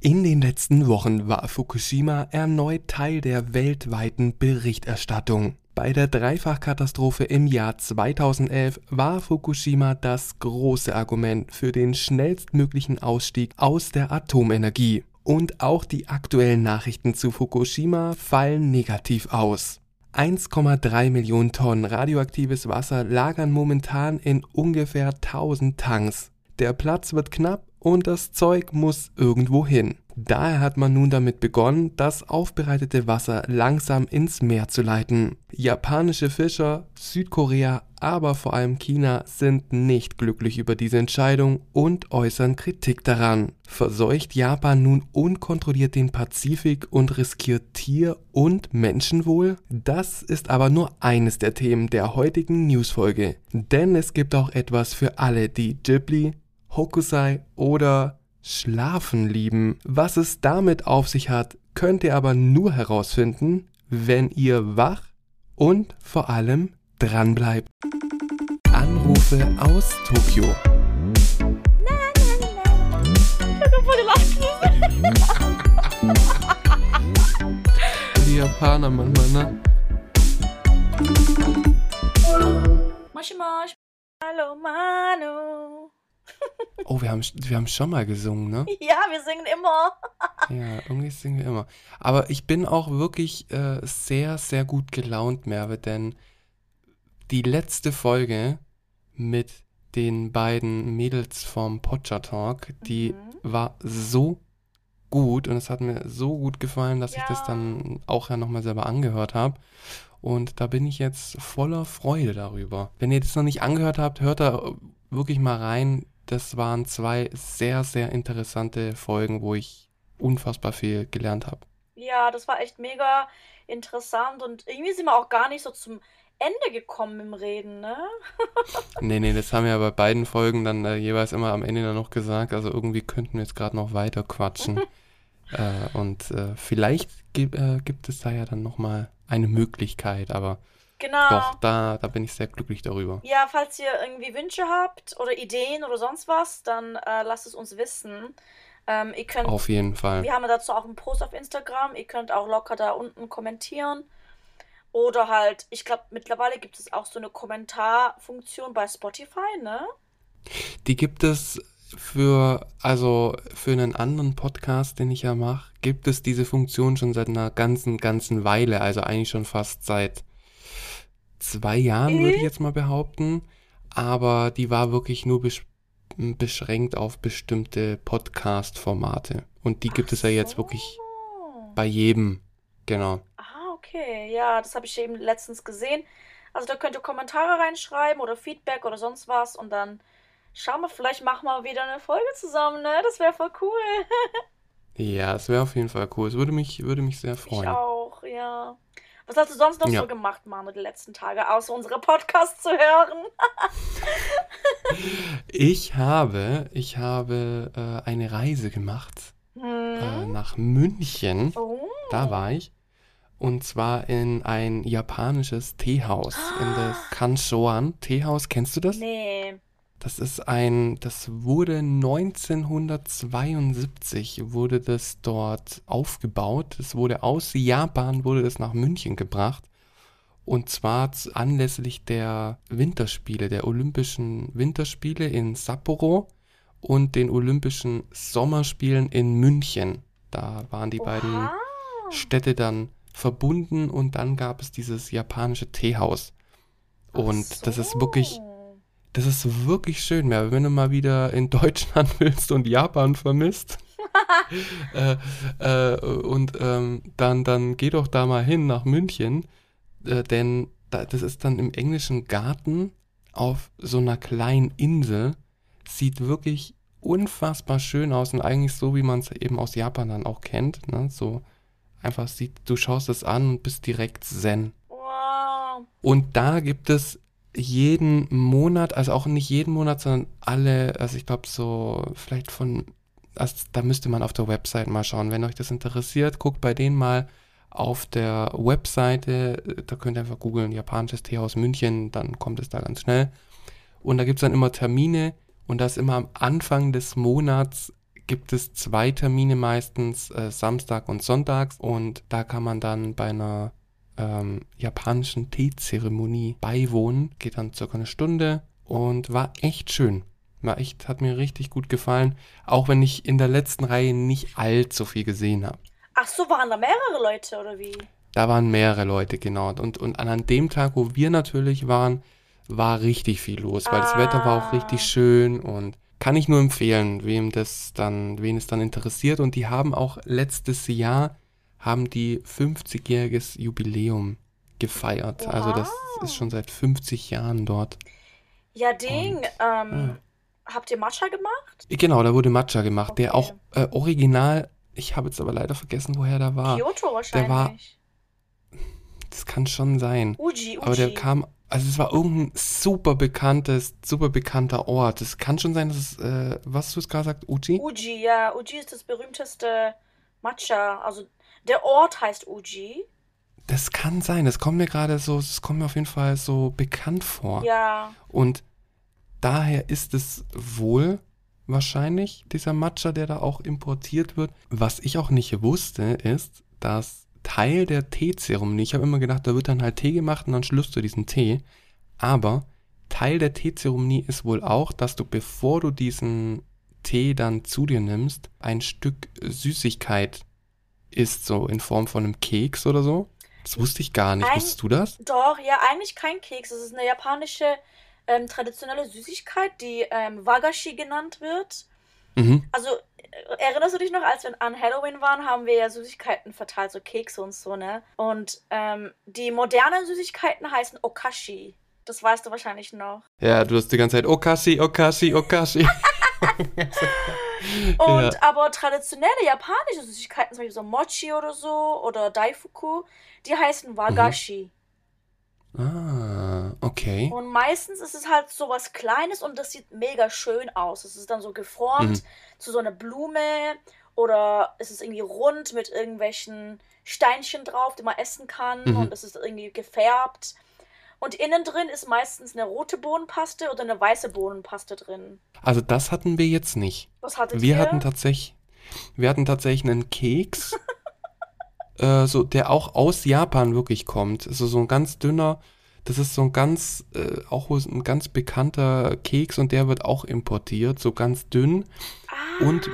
In den letzten Wochen war Fukushima erneut Teil der weltweiten Berichterstattung. Bei der Dreifachkatastrophe im Jahr 2011 war Fukushima das große Argument für den schnellstmöglichen Ausstieg aus der Atomenergie. Und auch die aktuellen Nachrichten zu Fukushima fallen negativ aus. 1,3 Millionen Tonnen radioaktives Wasser lagern momentan in ungefähr 1000 Tanks. Der Platz wird knapp und das Zeug muss irgendwo hin. Daher hat man nun damit begonnen, das aufbereitete Wasser langsam ins Meer zu leiten. Japanische Fischer, Südkorea, aber vor allem China sind nicht glücklich über diese Entscheidung und äußern Kritik daran. Verseucht Japan nun unkontrolliert den Pazifik und riskiert Tier- und Menschenwohl? Das ist aber nur eines der Themen der heutigen Newsfolge. Denn es gibt auch etwas für alle, die Ghibli, Hokusai oder Schlafen lieben. Was es damit auf sich hat, könnt ihr aber nur herausfinden, wenn ihr wach und vor allem dran bleibt. Anrufe aus Tokio. Die Japaner manchmal, ne? Moshi Mosh. Hallo Manu. Oh, wir haben, wir haben schon mal gesungen, ne? Ja, wir singen immer. Ja, irgendwie singen wir immer. Aber ich bin auch wirklich äh, sehr, sehr gut gelaunt, Merve, denn die letzte Folge mit den beiden Mädels vom Potcha Talk, die Mhm. war so gut und es hat mir so gut gefallen, dass ich das Ja. dann auch ja nochmal selber angehört habe. Und da bin ich jetzt voller Freude darüber. Wenn ihr das noch nicht angehört habt, hört da wirklich mal rein. Das waren zwei sehr, sehr interessante Folgen, wo ich unfassbar viel gelernt habe. Ja, das war echt mega interessant und irgendwie sind wir auch gar nicht so zum Ende gekommen im Reden, ne? Nee, nee, das haben wir ja bei beiden Folgen dann äh, jeweils immer am Ende dann noch gesagt. Also irgendwie könnten wir jetzt gerade noch weiter quatschen. äh, und äh, vielleicht äh, gibt es da ja dann nochmal eine Möglichkeit, aber Genau. doch, da, da bin ich sehr glücklich darüber. Ja, falls ihr irgendwie Wünsche habt oder Ideen oder sonst was, dann äh, lasst es uns wissen. Ähm, ihr könnt, Auf jeden Fall. wir haben dazu auch einen Post auf Instagram. Ihr könnt auch locker da unten kommentieren. Oder halt, ich glaube, mittlerweile gibt es auch so eine Kommentarfunktion bei Spotify, ne? Die gibt es für, also für einen anderen Podcast, den ich ja mache, gibt es diese Funktion schon seit einer ganzen, ganzen Weile. Also eigentlich schon fast seit zwei Jahren, würde ich jetzt mal behaupten. Aber die war wirklich nur besch beschränkt auf bestimmte Podcast-Formate. Und die gibt es ja jetzt wirklich bei jedem. Genau. Ah, okay. Ja, das habe ich eben letztens gesehen. Also da könnt ihr Kommentare reinschreiben oder Feedback oder sonst was und dann schauen wir, vielleicht machen wir wieder eine Folge zusammen, ne? Das wäre voll cool. Ja, es wäre auf jeden Fall cool. Es würde mich, würde mich sehr Ich freuen. auch, ja. Was hast du sonst noch Ja. so gemacht, Manu, die letzten Tage, außer unsere Podcasts zu hören? Ich habe, ich habe äh, eine Reise gemacht äh, Hm? nach München. Oh. Da war ich. Und zwar in ein japanisches Teehaus in das Kanshoan Teehaus. Kennst du das? Nee. Das ist ein, das wurde 1972 wurde das dort aufgebaut. Es wurde aus Japan wurde das nach München gebracht. Und zwar anlässlich der Winterspiele, der Olympischen Winterspiele in Sapporo und den Olympischen Sommerspielen in München. Da waren die beiden Oha. Städte dann verbunden und dann gab es dieses japanische Teehaus. Und Ach das ist so. wirklich, das ist wirklich schön, mehr, wenn du mal wieder in Deutschland willst und Japan vermisst. äh, äh, und ähm, dann, dann geh doch da mal hin nach München, äh, denn da, das ist dann im englischen Garten auf so einer kleinen Insel. Sieht wirklich unfassbar schön aus und eigentlich so, wie man es eben aus Japan dann auch kennt. Ne? So einfach sieht, du schaust es an und bist direkt zen. Wow. Und da gibt es jeden Monat, also auch nicht jeden Monat, sondern alle, also ich glaube so, vielleicht von, also da müsste man auf der Website mal schauen. Wenn euch das interessiert, guckt bei denen mal auf der Webseite, da könnt ihr einfach googeln, japanisches Teehaus München, dann kommt es da ganz schnell. Und da gibt es dann immer Termine und das immer am Anfang des Monats gibt es zwei Termine meistens, äh, Samstag und Sonntags. Und da kann man dann bei einer ähm, japanischen Teezeremonie beiwohnen. Geht dann circa eine Stunde und war echt schön. War echt, hat mir richtig gut gefallen. Auch wenn ich in der letzten Reihe nicht allzu viel gesehen habe. Ach so, waren da mehrere Leute oder wie? Da waren mehrere Leute, genau. Und, und an dem Tag, wo wir natürlich waren, war richtig viel los, weil ah. das Wetter war auch richtig ah. schön und kann ich nur empfehlen, wem das dann, wen es dann interessiert. Und die haben auch letztes Jahr haben die 50-jähriges Jubiläum gefeiert. Wow. Also das ist schon seit 50 Jahren dort. Ja, Ding. Und, ähm, ja. Habt ihr Matcha gemacht? Genau, da wurde Matcha gemacht, okay. der auch äh, original, ich habe jetzt aber leider vergessen, woher der war. Kyoto wahrscheinlich. Der war, das kann schon sein. Uji, Uji. Aber der kam, also es war irgendein super bekanntes, super bekannter Ort. Es kann schon sein, dass es, äh, was du es gerade sagst, Uji? Uji, ja. Uji ist das berühmteste Matcha. Also der Ort heißt Uji. Das kann sein. Das kommt mir gerade so, es kommt mir auf jeden Fall so bekannt vor. Ja. Und daher ist es wohl wahrscheinlich dieser Matcha, der da auch importiert wird. Was ich auch nicht wusste, ist, dass Teil der Teezeremonie, ich habe immer gedacht, da wird dann halt Tee gemacht und dann schlürfst du diesen Tee. Aber Teil der Teezeremonie ist wohl auch, dass du, bevor du diesen Tee dann zu dir nimmst, ein Stück Süßigkeit isst, so in Form von einem Keks oder so. Das wusste ich gar nicht. Ein, Wusstest du das? Doch, ja, eigentlich kein Keks. Es ist eine japanische ähm, traditionelle Süßigkeit, die ähm, Wagashi genannt wird. Mhm. Also äh, erinnerst du dich noch, als wir an Halloween waren, haben wir ja Süßigkeiten verteilt, so Kekse und so, ne? Und ähm, die modernen Süßigkeiten heißen Okashi. Das weißt du wahrscheinlich noch. Ja, du hast die ganze Zeit Okashi, Okashi, Okashi. und ja. aber traditionelle japanische Süßigkeiten, zum Beispiel so Mochi oder so oder Daifuku, die heißen Wagashi. Mhm. Ah, okay. Und meistens ist es halt so was Kleines und das sieht mega schön aus. Es ist dann so geformt mhm. zu so einer Blume oder es ist irgendwie rund mit irgendwelchen Steinchen drauf, die man essen kann mhm. und es ist irgendwie gefärbt. Und innen drin ist meistens eine rote Bohnenpaste oder eine weiße Bohnenpaste drin. Also das hatten wir jetzt nicht. Was hattet wir ihr? hatten tatsächlich, wir hatten tatsächlich einen Keks, äh, so der auch aus Japan wirklich kommt. Also so ein ganz dünner, das ist so ein ganz, äh, auch ein ganz bekannter Keks und der wird auch importiert, so ganz dünn ah. und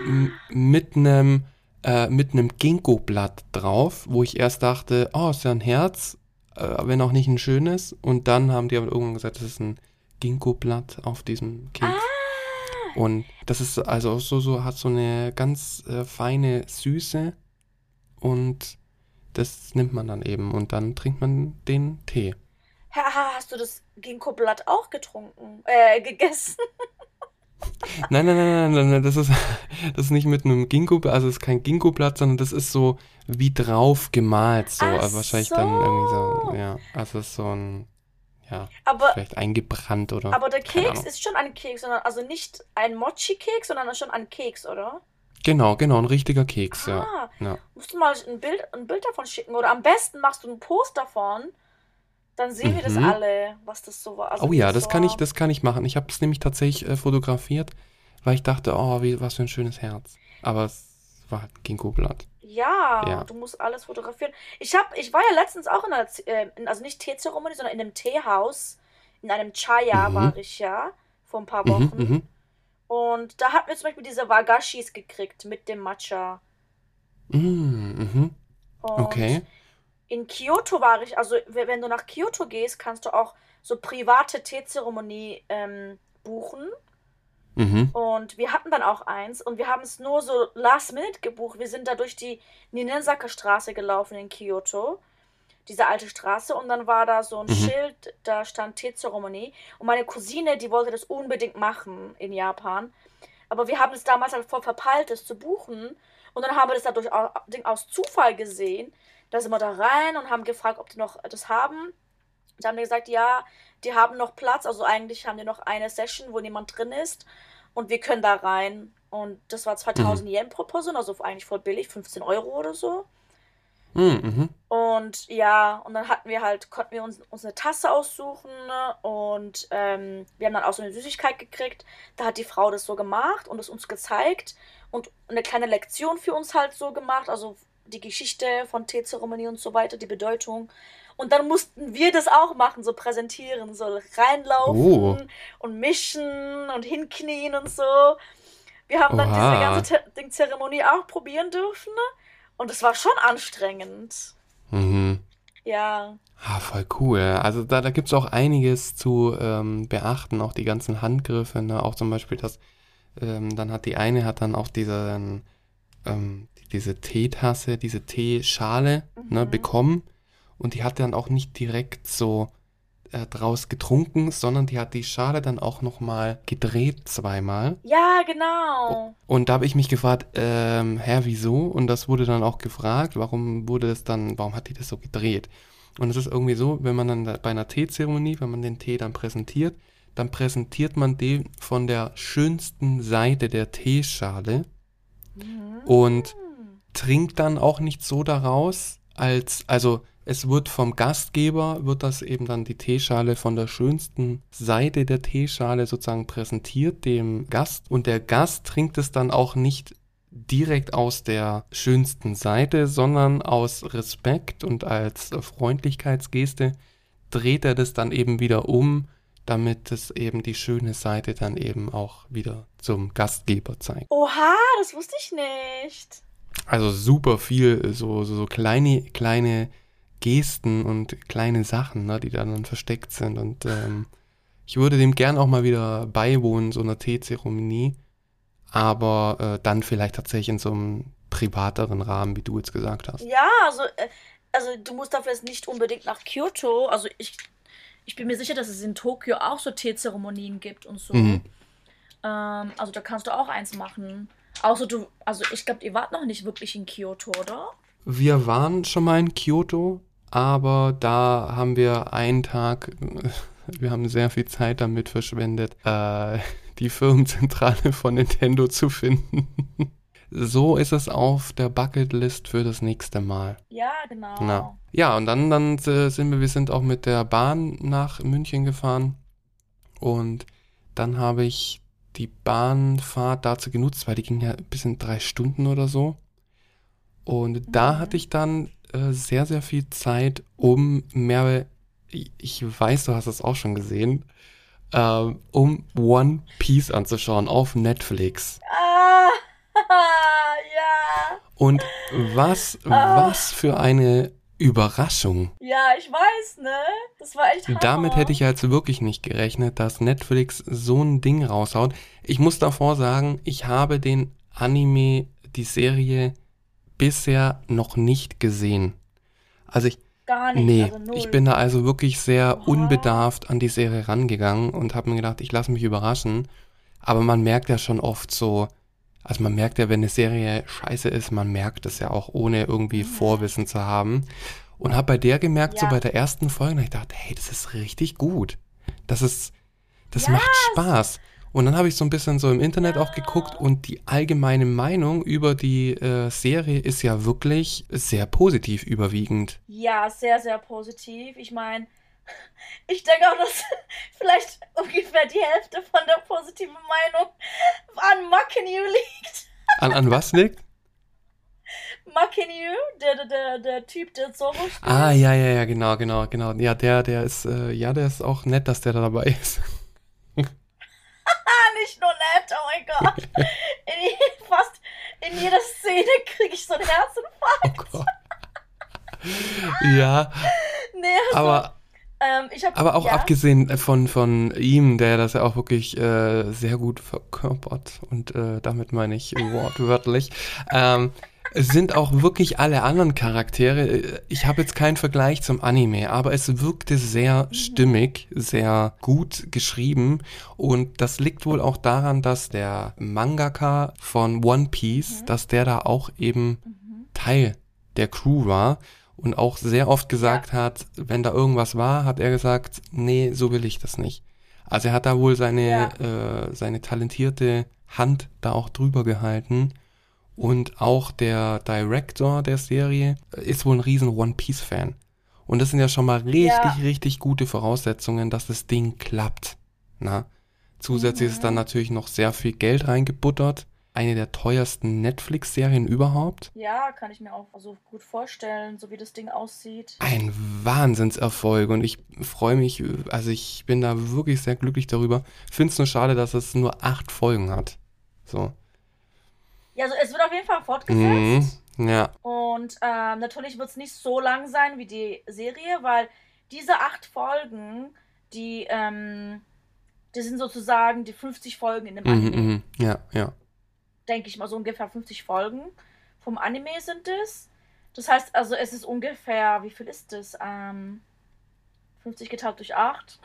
mit einem äh, mit einem Ginkgo-Blatt drauf, wo ich erst dachte, oh, ist ja ein Herz, wenn auch nicht ein schönes. Und dann haben die aber irgendwann gesagt, das ist ein Ginkgo-Blatt auf diesem Keks. Ah. Und das ist also so, so, hat so eine ganz äh, feine Süße und das nimmt man dann eben und dann trinkt man den Tee. Hast du das Ginkgo-Blatt auch getrunken, äh, gegessen? Nein, nein, nein, nein, nein, das ist, das ist nicht mit einem Ginkgo, also es ist kein Ginkgo-Blatt, sondern das ist so wie drauf gemalt, so. Ach also wahrscheinlich so. dann irgendwie so, ja, also es ist so ein, ja, aber, vielleicht eingebrannt oder. Aber der Keks ist schon ein Keks, sondern also nicht ein Mochi-Keks, sondern schon ein Keks, oder? Genau, genau, ein richtiger Keks, ah, ja. ja. Musst du mal ein Bild, ein Bild davon schicken oder am besten machst du einen Post davon dann sehen mhm. wir das mhm. alle, was das so war. Also oh ja, das, so kann ich, das kann ich machen. Ich habe es nämlich tatsächlich äh, fotografiert, weil ich dachte, oh, wie, was für ein schönes Herz. Aber es war halt Ginkgo-Blatt. Ja, ja, du musst alles fotografieren. Ich hab, ich war ja letztens auch in einer, äh, also nicht Teezeremonie, sondern in einem Teehaus, in einem Chaya mhm. war ich ja, vor ein paar mhm, Wochen. Mhm, Und da hatten wir zum Beispiel diese Wagashis gekriegt mit dem Matcha. Mhm, mhm. okay in Kyoto war ich, also wenn du nach Kyoto gehst, kannst du auch so private Teezeremonie ähm, buchen. Mhm. Und wir hatten dann auch eins und wir haben es nur so last minute gebucht. Wir sind da durch die Ninensaka Straße gelaufen in Kyoto, diese alte Straße, und dann war da so ein mhm. Schild, da stand Teezeremonie. Und meine Cousine, die wollte das unbedingt machen in Japan. Aber wir haben es damals halt voll verpeilt, das zu buchen. Und dann haben wir das dadurch aus Zufall gesehen. Da sind wir da rein und haben gefragt, ob die noch das haben. Da haben die gesagt, ja, die haben noch Platz. Also eigentlich haben die noch eine Session, wo niemand drin ist. Und wir können da rein. Und das war 2000 mhm. Yen pro Person, also eigentlich voll billig, 15 Euro oder so. Mhm. Und ja, und dann hatten wir halt, konnten wir uns, uns eine Tasse aussuchen und ähm, wir haben dann auch so eine Süßigkeit gekriegt. Da hat die Frau das so gemacht und es uns gezeigt und eine kleine Lektion für uns halt so gemacht, also die Geschichte von Teezeremonie und so weiter, die Bedeutung. Und dann mussten wir das auch machen, so präsentieren, so reinlaufen oh. und mischen und hinknien und so. Wir haben Oha. dann diese ganze Zeremonie auch probieren dürfen. Und es war schon anstrengend. Mhm. Ja. Ah, voll cool. Also da, da gibt es auch einiges zu ähm, beachten, auch die ganzen Handgriffe, ne? auch zum Beispiel das, ähm, dann hat die eine hat dann auch diese, ähm, diese Teetasse, diese Teeschale ne, mhm. ne, bekommen und die hat dann auch nicht direkt so äh, draus getrunken, sondern die hat die Schale dann auch nochmal gedreht zweimal. Ja, genau. Und da habe ich mich gefragt, ähm, hä, wieso? Und das wurde dann auch gefragt, warum wurde das dann, warum hat die das so gedreht? Und es ist irgendwie so, wenn man dann bei einer Teezeremonie, wenn man den Tee dann präsentiert, dann präsentiert man den von der schönsten Seite der Teeschale. Und trinkt dann auch nicht so daraus, als, also es wird vom Gastgeber, wird das eben dann die Teeschale von der schönsten Seite der Teeschale sozusagen präsentiert dem Gast. Und der Gast trinkt es dann auch nicht direkt aus der schönsten Seite, sondern aus Respekt und als Freundlichkeitsgeste dreht er das dann eben wieder um, damit es eben die schöne Seite dann eben auch wieder zum Gastgeber zeigt. Oha, das wusste ich nicht. Also super viel, so, so, so kleine, kleine Gesten und kleine Sachen, ne, die da dann versteckt sind. Und ähm, ich würde dem gern auch mal wieder beiwohnen, so einer Teezeremonie. Aber äh, dann vielleicht tatsächlich in so einem privateren Rahmen, wie du jetzt gesagt hast. Ja, also, äh, also du musst dafür jetzt nicht unbedingt nach Kyoto. Also ich, ich bin mir sicher, dass es in Tokio auch so Teezeremonien gibt und so. Mhm. Ähm, also da kannst du auch eins machen. Außer du, also ich glaube, ihr wart noch nicht wirklich in Kyoto, oder? Wir waren schon mal in Kyoto, aber da haben wir einen Tag, wir haben sehr viel Zeit damit verschwendet, äh, die Firmenzentrale von Nintendo zu finden. so ist es auf der Bucketlist für das nächste Mal. Ja, genau. Na. Ja, und dann, dann äh, sind wir, wir sind auch mit der Bahn nach München gefahren und dann habe ich die Bahnfahrt dazu genutzt, weil die ging ja bis in drei Stunden oder so. Und da mhm. hatte ich dann äh, sehr, sehr viel Zeit, um mehr, ich weiß, du hast es auch schon gesehen, äh, um One Piece anzuschauen auf Netflix. Ah, ja. Und was, ah. was für eine Überraschung. Ja, ich weiß, ne? Das war echt Hammer. Damit hätte ich jetzt wirklich nicht gerechnet, dass Netflix so ein Ding raushaut. Ich muss davor sagen, ich habe den Anime, die Serie bisher noch nicht gesehen. Also ich. Gar nicht. Nee, also ich bin da also wirklich sehr Oha. unbedarft an die Serie rangegangen und habe mir gedacht, ich lasse mich überraschen. Aber man merkt ja schon oft so, also man merkt ja, wenn eine Serie scheiße ist, man merkt es ja auch, ohne irgendwie mhm. Vorwissen zu haben. Und habe bei der gemerkt, ja. so bei der ersten Folge, ich dachte, hey, das ist richtig gut. Das ist, das yes. macht Spaß. Und dann habe ich so ein bisschen so im Internet auch geguckt und die allgemeine Meinung über die äh, Serie ist ja wirklich sehr positiv überwiegend. Ja, sehr, sehr positiv. Ich meine, ich denke auch, dass vielleicht ungefähr die Hälfte von der positiven Meinung an Makenyu liegt. An, an was liegt? Makenyu, der, der, der, Typ, der Zoro spielt. Ah, ja, ja, ja, genau, genau, genau. Ja, der, der ist, äh, ja, der ist auch nett, dass der da dabei ist. nicht nur nett, oh mein Gott. In, fast in jeder Szene kriege ich so einen Herzinfarkt. Oh Gott. ja. Nee, also, aber, ähm, hab, aber auch ja? abgesehen von, von ihm, der das ja auch wirklich äh, sehr gut verkörpert und äh, damit meine ich wortwörtlich, ähm, sind auch wirklich alle anderen Charaktere. Ich habe jetzt keinen Vergleich zum Anime, aber es wirkte sehr mhm. stimmig, sehr gut geschrieben. Und das liegt wohl auch daran, dass der Mangaka von One Piece, mhm. dass der da auch eben mhm. Teil der Crew war und auch sehr oft gesagt ja. hat, wenn da irgendwas war, hat er gesagt, nee, so will ich das nicht. Also er hat da wohl seine, ja. äh, seine talentierte Hand da auch drüber gehalten Und auch der Director der Serie ist wohl ein riesen One Piece-Fan. Und das sind ja schon mal richtig, ja. richtig gute Voraussetzungen, dass das Ding klappt. Na? Zusätzlich mhm. ist dann natürlich noch sehr viel Geld reingebuttert. Eine der teuersten Netflix-Serien überhaupt. Ja, kann ich mir auch so gut vorstellen, so wie das Ding aussieht. Ein Wahnsinnserfolg und ich freue mich, also ich bin da wirklich sehr glücklich darüber. Finde es nur schade, dass es nur acht Folgen hat. So. Ja, also es wird auf jeden Fall fortgesetzt. Mhm, ja. Und ähm, natürlich wird es nicht so lang sein wie die Serie, weil diese acht Folgen, die, ähm, die sind sozusagen die 50 Folgen in dem mhm, Anime. Mhm, ja, ja. Denke ich mal, so ungefähr 50 Folgen vom Anime sind es. Das heißt, also es ist ungefähr, wie viel ist das? Ähm, 50 geteilt durch 8.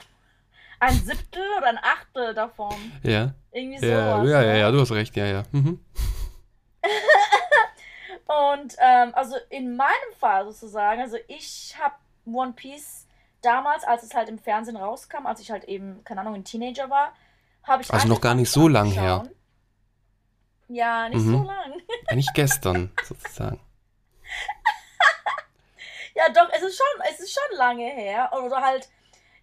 Ein Siebtel oder ein Achtel davon. Ja. Irgendwie ja, sowas. Ja, ja, ja, du hast recht, ja, ja. Mhm. und ähm, also in meinem Fall sozusagen, also ich habe One Piece damals, als es halt im Fernsehen rauskam, als ich halt eben, keine Ahnung, ein Teenager war, habe ich. Also noch gar nicht so lang her. Ja, nicht mhm. so lang. Nicht gestern, sozusagen. ja, doch, es ist schon, es ist schon lange her. Oder halt,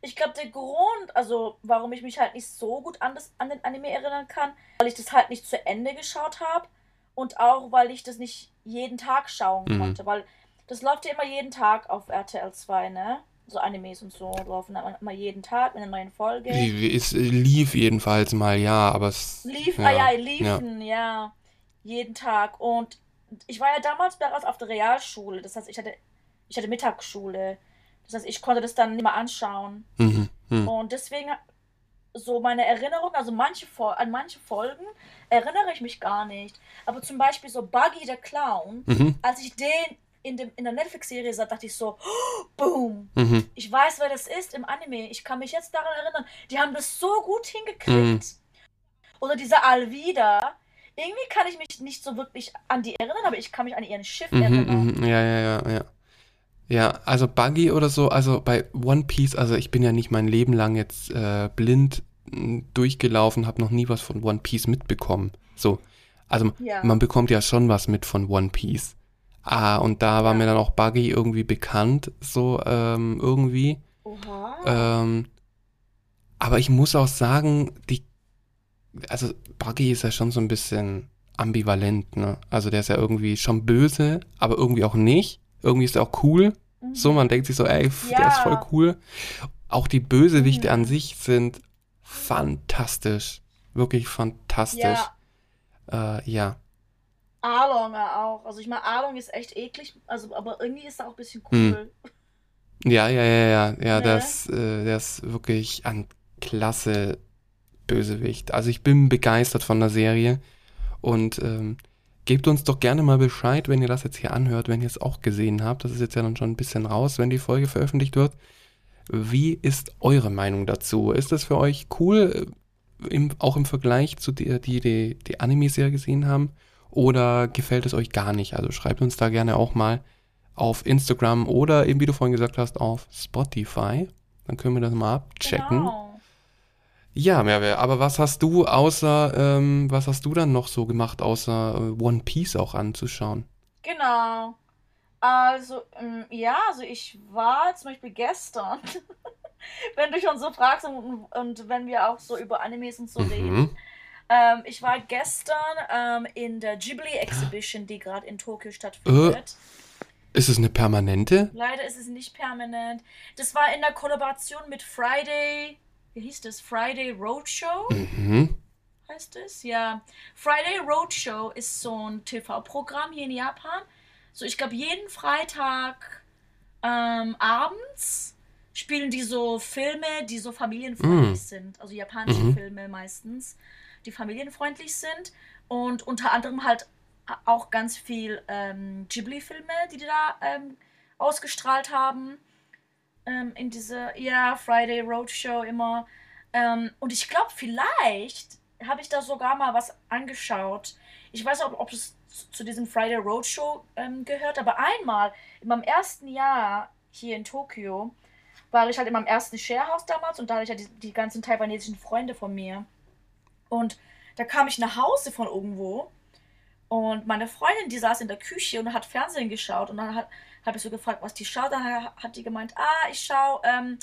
ich glaube, der Grund, also warum ich mich halt nicht so gut an, das, an den Anime erinnern kann, weil ich das halt nicht zu Ende geschaut habe und auch, weil ich das nicht jeden Tag schauen mhm. konnte, weil das läuft ja immer jeden Tag auf RTL 2, ne? So Animes und so laufen immer jeden Tag mit einer neuen Folge. Es lief jedenfalls mal, ja, aber es. Lief, ja, ah ja, liefen, ja. ja. Jeden Tag. Und ich war ja damals bereits auf der Realschule. Das heißt, ich hatte, ich hatte Mittagsschule. Das heißt, ich konnte das dann nicht mehr anschauen. Mhm. Mhm. Und deswegen so meine Erinnerung, also manche an manche Folgen erinnere ich mich gar nicht. Aber zum Beispiel so Buggy der Clown, mhm. als ich den in, dem, in der Netflix-Serie sah, dachte ich so, oh, boom, mhm. ich weiß, wer das ist im Anime. Ich kann mich jetzt daran erinnern. Die haben das so gut hingekriegt. Mhm. Oder diese Alvida. Irgendwie kann ich mich nicht so wirklich an die erinnern, aber ich kann mich an ihren Schiff mhm, erinnern. Mhm. Ja, ja, ja, ja. Ja, also Buggy oder so, also bei One Piece, also ich bin ja nicht mein Leben lang jetzt äh, blind hm, durchgelaufen, habe noch nie was von One Piece mitbekommen. So, also ja. man bekommt ja schon was mit von One Piece. Ah, und da war mir dann auch Buggy irgendwie bekannt, so ähm, irgendwie. Oha. Ähm, aber ich muss auch sagen, die, also Buggy ist ja schon so ein bisschen ambivalent, ne? Also der ist ja irgendwie schon böse, aber irgendwie auch nicht irgendwie ist er auch cool. Mhm. So, man denkt sich so, ey, ja. der ist voll cool. Auch die Bösewichte mhm. an sich sind fantastisch. Wirklich fantastisch. Ja. Äh, ja. Arlong auch. Also ich meine, Arlong ist echt eklig, also, aber irgendwie ist er auch ein bisschen cool. Mhm. Ja, ja, ja, ja. Ja, ne? das, äh, der ist wirklich ein klasse Bösewicht. Also ich bin begeistert von der Serie. Und ähm, Gebt uns doch gerne mal Bescheid, wenn ihr das jetzt hier anhört, wenn ihr es auch gesehen habt. Das ist jetzt ja dann schon ein bisschen raus, wenn die Folge veröffentlicht wird. Wie ist eure Meinung dazu? Ist das für euch cool, äh, im, auch im Vergleich zu der, die die, die Anime-Serie gesehen haben? Oder gefällt es euch gar nicht? Also schreibt uns da gerne auch mal auf Instagram oder eben, wie du vorhin gesagt hast, auf Spotify. Dann können wir das mal abchecken. Genau. Ja, Merve, aber was hast du außer, ähm, was hast du dann noch so gemacht, außer äh, One Piece auch anzuschauen? Genau. Also, ähm, ja, also ich war zum Beispiel gestern, wenn du schon so fragst und, und, wenn wir auch so über Animes und so mhm. reden. Ähm, ich war gestern ähm, in der Ghibli Exhibition, die gerade in Tokio stattfindet. Äh, ist es eine permanente? Leider ist es nicht permanent. Das war in der Kollaboration mit Friday wie hieß das? Friday Roadshow? Mhm. Heißt es? Ja. Friday Roadshow ist so ein TV-Programm hier in Japan. So, ich glaube, jeden Freitag ähm, abends spielen die so Filme, die so familienfreundlich mhm. sind. Also japanische mhm. Filme meistens, die familienfreundlich sind. Und unter anderem halt auch ganz viel ähm, Ghibli-Filme, die die da ähm, ausgestrahlt haben ähm, in diese, ja, Friday Roadshow immer. Ähm, und ich glaube, vielleicht habe ich da sogar mal was angeschaut. Ich weiß auch, ob es zu diesem Friday Roadshow ähm, gehört, aber einmal in meinem ersten Jahr hier in Tokio war ich halt in meinem ersten Sharehouse damals und da hatte ich ja die, die ganzen taiwanesischen Freunde von mir. Und da kam ich nach Hause von irgendwo Und meine Freundin, die saß in der Küche und hat Fernsehen geschaut. Und dann habe ich so gefragt, was die schaut. Dann hat die gemeint, ah, ich schaue ähm,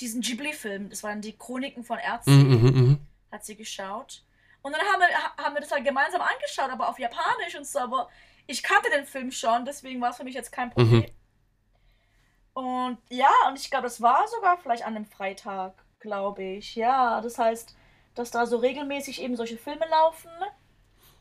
diesen Ghibli-Film. Das waren die Chroniken von Ärzten. Mm -hmm. Hat sie geschaut. Und dann haben wir, haben wir das halt gemeinsam angeschaut, aber auf Japanisch und so. Aber ich kannte den Film schon, deswegen war es für mich jetzt kein Problem. Mhm. Und ja, und ich glaube, das war sogar vielleicht an einem Freitag, glaube ich. Ja, das heißt, dass da so regelmäßig eben solche Filme laufen.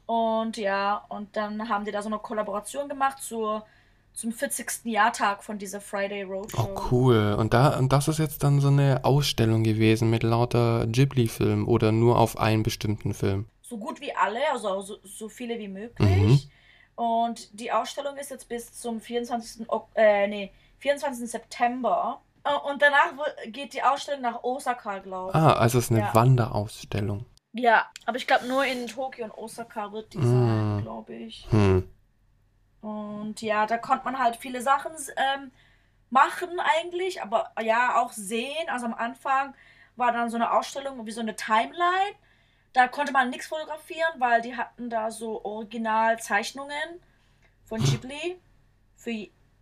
Und ja, und dann haben die da so eine Kollaboration gemacht zur, zum 40. Jahrtag von dieser Friday Roadshow. Oh, cool. Und, da, und das ist jetzt dann so eine Ausstellung gewesen mit lauter Ghibli-Filmen oder nur auf einen bestimmten Film? So gut wie alle, also so, so viele wie möglich. Mhm. Und die Ausstellung ist jetzt bis zum 24. äh, nee, 24. September. Äh, und danach geht die Ausstellung nach Osaka, glaube ich. Ah, also es ist eine ja. Wanderausstellung. Ja, aber ich glaube nur in Tokio und Osaka wird die sein, mm. glaube ich. Hm. Und ja, da konnte man halt viele Sachen ähm, machen eigentlich, aber ja, auch sehen. Also am Anfang war dann so eine Ausstellung wie so eine Timeline. Da konnte man nichts fotografieren, weil die hatten da so Originalzeichnungen von Ghibli. Für,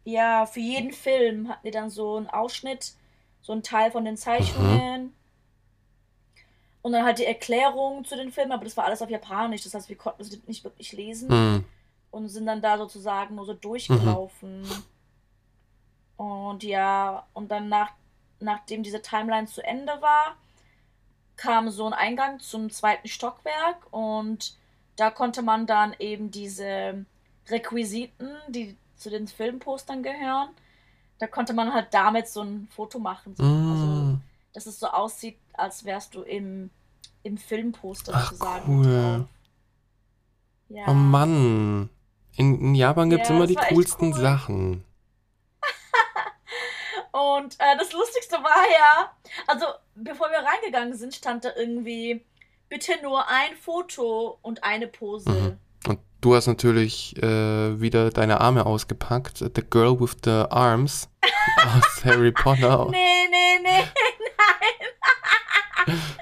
ja, für jeden Film hatten die dann so einen Ausschnitt, so einen Teil von den Zeichnungen. Mhm. Und dann halt die Erklärung zu den Filmen, aber das war alles auf Japanisch. Das heißt, wir konnten es nicht wirklich lesen. Mhm. Und sind dann da sozusagen nur so durchgelaufen. Mhm. Und ja, und dann nach, nachdem diese Timeline zu Ende war, kam so ein Eingang zum zweiten Stockwerk und da konnte man dann eben diese Requisiten, die zu den Filmpostern gehören, da konnte man halt damit so ein Foto machen. So. Mm. Also, dass es so aussieht, als wärst du im im Filmposter Ach, sozusagen. Cool. Ja. Oh Mann. In, in Japan gibt es ja, immer die coolsten cool. Sachen. Und äh, das Lustigste war ja, also bevor wir reingegangen sind, stand da irgendwie, bitte nur ein Foto und eine Pose. Mhm. Du hast natürlich äh, wieder deine Arme ausgepackt. The Girl with the Arms aus Harry Potter. Nee, nee, nee, nein.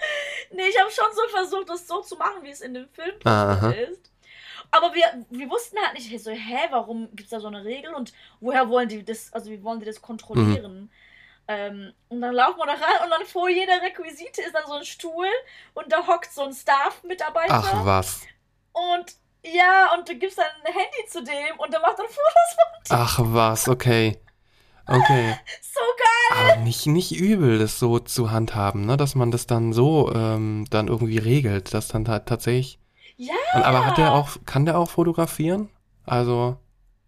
Nee, ich habe schon so versucht, das so zu machen, wie es in dem Film ist. Aber wir, wir wussten halt nicht so, hä, warum gibt es da so eine Regel und woher wollen die das, also wie wollen die das kontrollieren? Mhm. Ähm, und dann laufen wir da rein und dann vor jeder Requisite ist dann so ein Stuhl und da hockt so ein Staff-Mitarbeiter. Ach was. Und ja, und du gibst dann ein Handy zu dem und der macht dann Fotos von dir. Ach was, okay. Okay. So geil! Aber nicht, nicht übel, das so zu handhaben, ne? Dass man das dann so ähm, dann irgendwie regelt, dass dann halt tatsächlich. Ja! Und, aber hat der auch, kann der auch fotografieren? Also.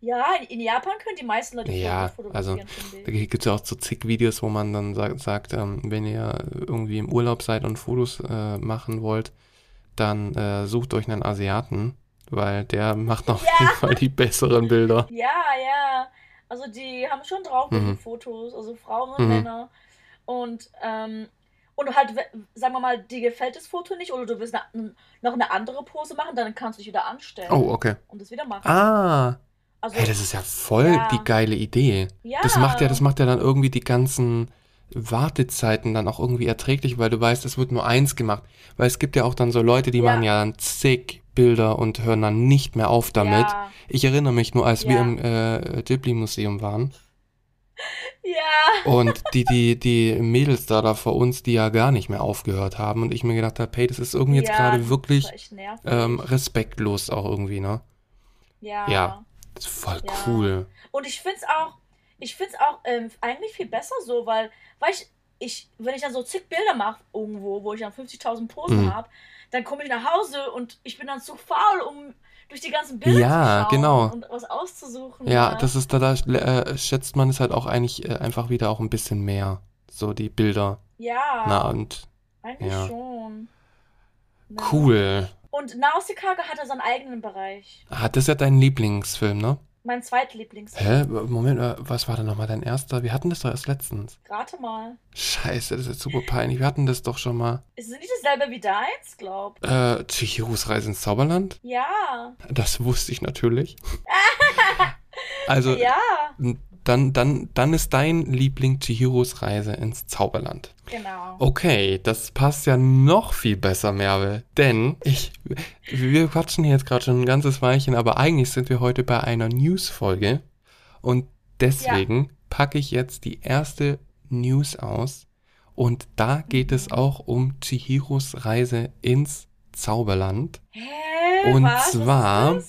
Ja, in Japan können die meisten Leute ja, fotografieren. Also, da gibt es ja auch so zig Videos, wo man dann sagt, sagt ähm, wenn ihr irgendwie im Urlaub seid und Fotos äh, machen wollt, dann äh, sucht euch einen Asiaten, weil der macht auf ja. jeden Fall die besseren Bilder. Ja, ja. Also die haben schon drauf mit mhm. Fotos, also Frauen und mhm. Männer. Und, ähm, und halt, sagen wir mal, dir gefällt das Foto nicht oder du willst eine, noch eine andere Pose machen, dann kannst du dich wieder anstellen. Oh, okay. Und das wieder machen. Ah. Also, hey, das ist ja voll ja. die geile Idee. Ja. Das macht ja, das macht ja dann irgendwie die ganzen Wartezeiten dann auch irgendwie erträglich, weil du weißt, es wird nur eins gemacht. Weil es gibt ja auch dann so Leute, die ja. machen ja dann zig Bilder und hören dann nicht mehr auf damit. Ja. Ich erinnere mich nur, als ja. wir im äh, Ghibli-Museum waren. Ja. Und die, die, die Mädels da, da vor uns, die ja gar nicht mehr aufgehört haben. Und ich mir gedacht habe, hey, das ist irgendwie jetzt gerade wirklich ähm, respektlos auch irgendwie, ne? Ja. Ja. Das ist voll cool. Und ich finde es auch, ich finde es auch ähm, eigentlich viel besser so, weil, weil ich, ich, wenn ich dann so zig Bilder mache irgendwo, wo ich dann 50.000 Posen mhm. habe, dann komme ich nach Hause und ich bin dann zu faul, um durch die ganzen Bilder ja, zu schauen genau. und was auszusuchen. Ja, das ist da, da äh, schätzt man es halt auch eigentlich äh, einfach wieder auch ein bisschen mehr. So die Bilder. Ja. Na und. Eigentlich ja. schon. Cool. Und Nausicaa hat er seinen eigenen Bereich. Ah, das ist ja dein Lieblingsfilm, ne? Mein zweitlieblingsfilm. Hä? Moment, äh, was war denn nochmal dein erster? Wir hatten das doch erst letztens. Rate mal. Scheiße, das ist jetzt super peinlich. Wir hatten das doch schon mal. Ist es nicht dasselbe wie deins, glaub? Äh, Chihiros Reise ins Zauberland? Ja. Das wusste ich natürlich. also, ja. Dann, dann, dann ist dein Liebling Chihiros Reise ins Zauberland. Genau. Okay, das passt ja noch viel besser, Merve. Denn ich, wir quatschen hier jetzt gerade schon ein ganzes Weilchen, aber eigentlich sind wir heute bei einer News-Folge. Und deswegen ja. packe ich jetzt die erste News aus. Und da geht es auch um Chihiros Reise ins Zauberland. Hä? Und Was? zwar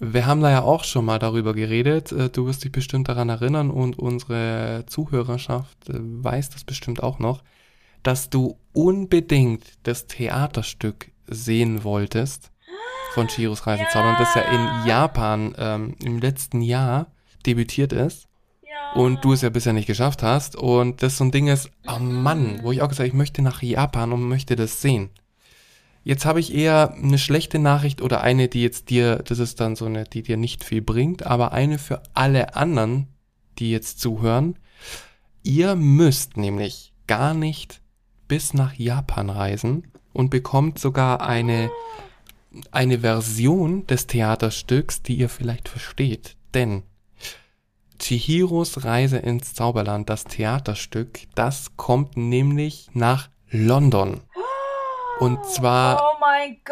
wir haben da ja auch schon mal darüber geredet. Äh, du wirst dich bestimmt daran erinnern und unsere Zuhörerschaft äh, weiß das bestimmt auch noch, dass du unbedingt das Theaterstück sehen wolltest von Chiros Reisezaubern, ja. das ja in Japan ähm, im letzten Jahr debütiert ist. Ja. Und du es ja bisher nicht geschafft hast. Und das so ein Ding ist, oh Mann, wo ich auch gesagt habe, ich möchte nach Japan und möchte das sehen. Jetzt habe ich eher eine schlechte Nachricht oder eine, die jetzt dir, das ist dann so eine, die dir nicht viel bringt, aber eine für alle anderen, die jetzt zuhören. Ihr müsst nämlich gar nicht bis nach Japan reisen und bekommt sogar eine, eine Version des Theaterstücks, die ihr vielleicht versteht. Denn Chihiros Reise ins Zauberland, das Theaterstück, das kommt nämlich nach London. Und zwar oh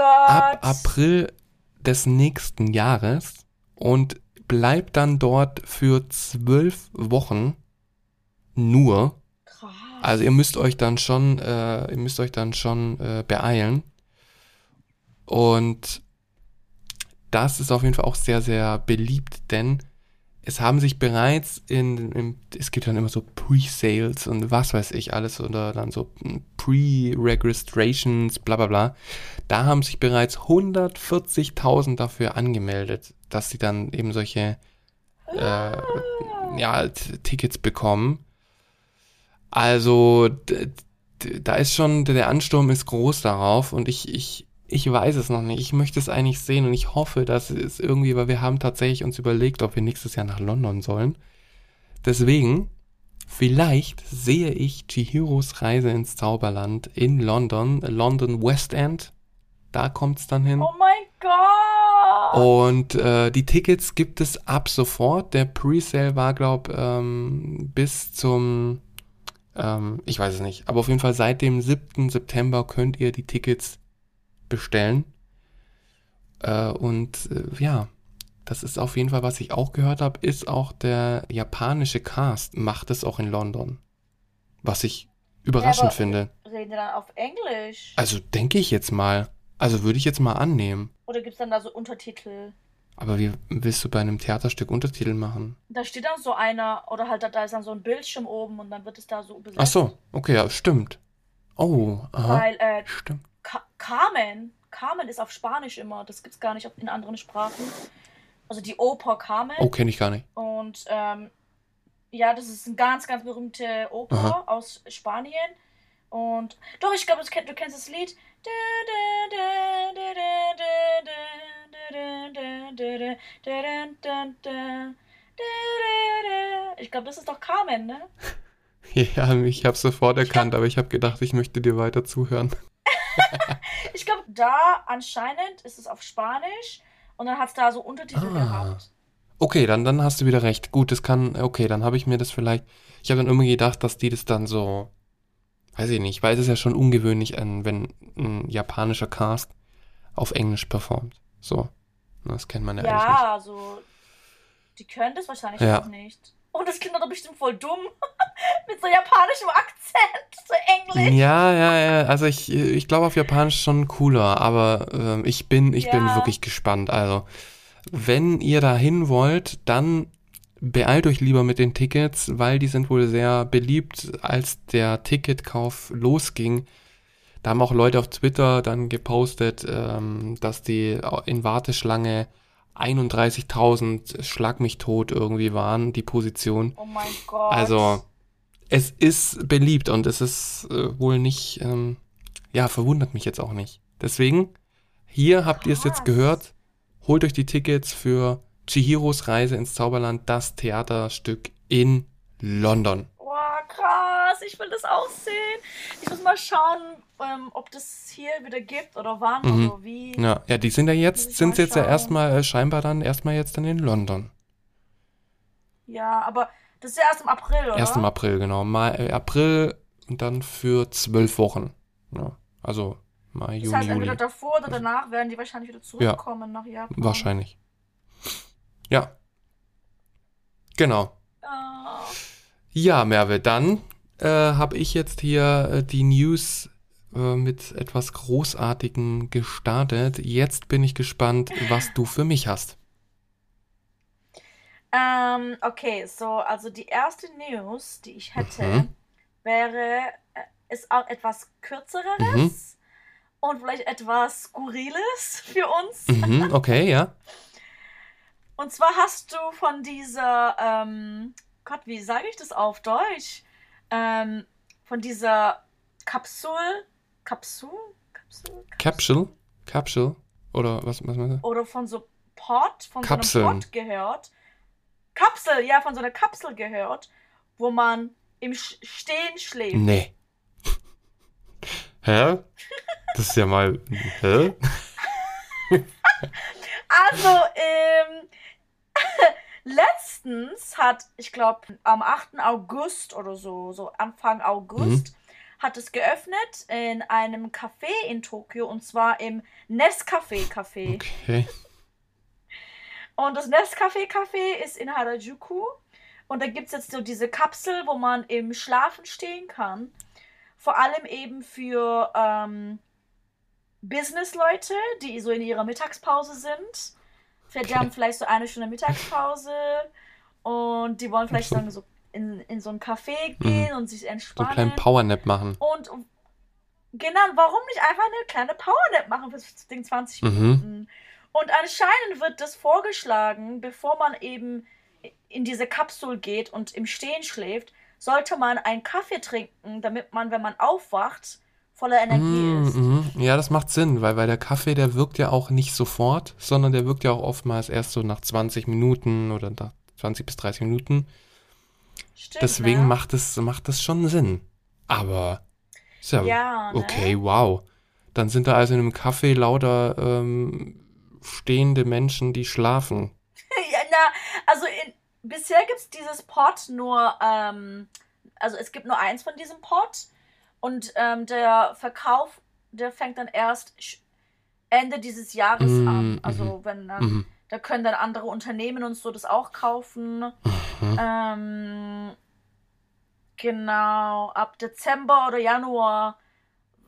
ab April des nächsten Jahres und bleibt dann dort für zwölf Wochen nur. Krass. Also ihr müsst euch dann schon, äh, ihr müsst euch dann schon äh, beeilen. Und das ist auf jeden Fall auch sehr, sehr beliebt, denn es haben sich bereits in, in es gibt dann immer so Pre-Sales und was weiß ich alles oder dann so Pre-Registrations, bla bla bla. Da haben sich bereits 140.000 dafür angemeldet, dass sie dann eben solche äh, ja, Tickets bekommen. Also da ist schon, der Ansturm ist groß darauf und ich, ich, ich weiß es noch nicht. Ich möchte es eigentlich sehen und ich hoffe, dass es irgendwie, weil wir haben tatsächlich uns überlegt, ob wir nächstes Jahr nach London sollen. Deswegen, vielleicht sehe ich Chihiros Reise ins Zauberland in London, London West End. Da kommt es dann hin. Oh mein Gott! Und äh, die Tickets gibt es ab sofort. Der Presale war, glaube ähm, bis zum, ähm, ich weiß es nicht, aber auf jeden Fall seit dem 7. September könnt ihr die Tickets bestellen. Äh, und äh, ja, das ist auf jeden Fall, was ich auch gehört habe, ist auch der japanische Cast macht es auch in London. Was ich überraschend ja, finde. Reden die dann auf Englisch? Also denke ich jetzt mal. Also würde ich jetzt mal annehmen. Oder gibt es dann da so Untertitel? Aber wie willst du bei einem Theaterstück Untertitel machen? Da steht dann so einer, oder halt da ist dann so ein Bildschirm oben und dann wird es da so übersetzt. Ach so, okay, ja, stimmt. Oh, aha. Weil, äh, stimmt. Ka Carmen, Carmen ist auf Spanisch immer, das gibt's gar nicht in anderen Sprachen. Also die Oper Carmen. Oh, kenne ich gar nicht. Und ähm, ja, das ist eine ganz, ganz berühmte Oper Aha. aus Spanien. Und doch, ich glaube, du kennst das Lied. Ich glaube, das ist doch Carmen, ne? Ja, ich habe sofort erkannt, aber ich habe gedacht, ich möchte dir weiter zuhören. ich glaube, da anscheinend ist es auf Spanisch und dann hat es da so Untertitel ah. gehabt. Okay, dann, dann hast du wieder recht. Gut, das kann, okay, dann habe ich mir das vielleicht, ich habe dann immer gedacht, dass die das dann so, weiß ich nicht, weil es ist ja schon ungewöhnlich, wenn ein japanischer Cast auf Englisch performt. So, das kennt man ja, ja eigentlich nicht. Ja, also, die können das wahrscheinlich ja. auch nicht. Und das klingt doch bestimmt voll dumm. Mit so japanischem Akzent, so Englisch. Ja, ja, ja. Also ich, ich glaube auf Japanisch schon cooler, aber äh, ich bin, ich ja. bin wirklich gespannt. Also, wenn ihr da hin wollt, dann beeilt euch lieber mit den Tickets, weil die sind wohl sehr beliebt, als der Ticketkauf losging. Da haben auch Leute auf Twitter dann gepostet, ähm, dass die in Warteschlange 31.000 Schlag mich tot irgendwie waren, die Position. Oh mein Gott. Also, es ist beliebt und es ist äh, wohl nicht, ähm, ja, verwundert mich jetzt auch nicht. Deswegen, hier habt ihr es jetzt gehört. Holt euch die Tickets für Chihiros Reise ins Zauberland, das Theaterstück in London. Boah, krass, ich will das auch sehen. Ich muss mal schauen, ähm, ob das hier wieder gibt oder wann mhm. oder wie. Ja, ja, die sind ja jetzt, sind jetzt ja erstmal äh, scheinbar dann erstmal jetzt dann in London. Ja, aber Das ist ja erst im April, oder? Erst im April, genau. Mai, äh, April und dann für zwölf Wochen. Ja, also Mai, Juni, das heißt, entweder Juli. davor oder danach werden die wahrscheinlich wieder zurückkommen nach Japan. Wahrscheinlich. Ja. Genau. Ah. Ja, Merve, dann äh, habe ich jetzt hier äh, die News äh, mit etwas Großartigem gestartet. Jetzt bin ich gespannt, was du für mich hast. Ähm, okay, so, also die erste News, die ich hätte, Mhm. wäre, äh, ist auch etwas kürzeres Mhm. und vielleicht etwas skurriles für uns. Mhm, okay, ja. Und zwar hast du von dieser, ähm, Gott, wie sage ich das auf Deutsch? Ähm, von dieser Kapsel, Kapsel, Kapsel, Capsule? Capsule? Oder was, was meinst du? oder von so Pot, von so Kapseln. einem Pot gehört. Kapsel, ja, von so einer Kapsel gehört, wo man im Sch Stehen schläft. Nee. Hä? Das ist ja mal. Hä? Also, ähm, letztens hat, ich glaube, am 8. August oder so, so Anfang August, hat es geöffnet in einem Café in Tokio und zwar im Nescafé Café. Okay. Und das Nescafé Café ist in Harajuku. Und da gibt es jetzt so diese Kapsel, wo man im Schlafen stehen kann. Vor allem eben für ähm, Business-Leute, die so in ihrer Mittagspause sind. Vielleicht die haben vielleicht so eine Stunde Mittagspause und die wollen vielleicht dann so in, in so ein Café gehen und sich So einen entspannen. kleinen Powernap machen. Und genau, warum nicht einfach eine kleine Powernap machen für das Ding 20 Mhm. Minuten? Und anscheinend wird das vorgeschlagen, bevor man eben in diese Kapsel geht und im Stehen schläft, sollte man einen Kaffee trinken, damit man, wenn man aufwacht, voller Energie ist. Mhm, mhm. Ja, das macht Sinn, weil, weil der Kaffee, der wirkt ja auch nicht sofort, sondern der wirkt ja auch oftmals erst so nach 20 Minuten oder nach 20 bis 30 Minuten. Stimmt, Deswegen ne? macht es macht das schon Sinn. Aber ist ja, Ja, ne? okay, wow. Dann sind da also in einem Café lauter ähm, stehende Menschen, die schlafen. ja, na, also in, bisher gibt es dieses Pot nur, ähm, also es gibt nur eins von diesem Pot und ähm, der Verkauf, der fängt dann erst Ende dieses Jahres Mm, an. Also wenn dann, Mhm. da können dann andere Unternehmen und so das auch kaufen. Mhm. Ähm, genau, ab Dezember oder Januar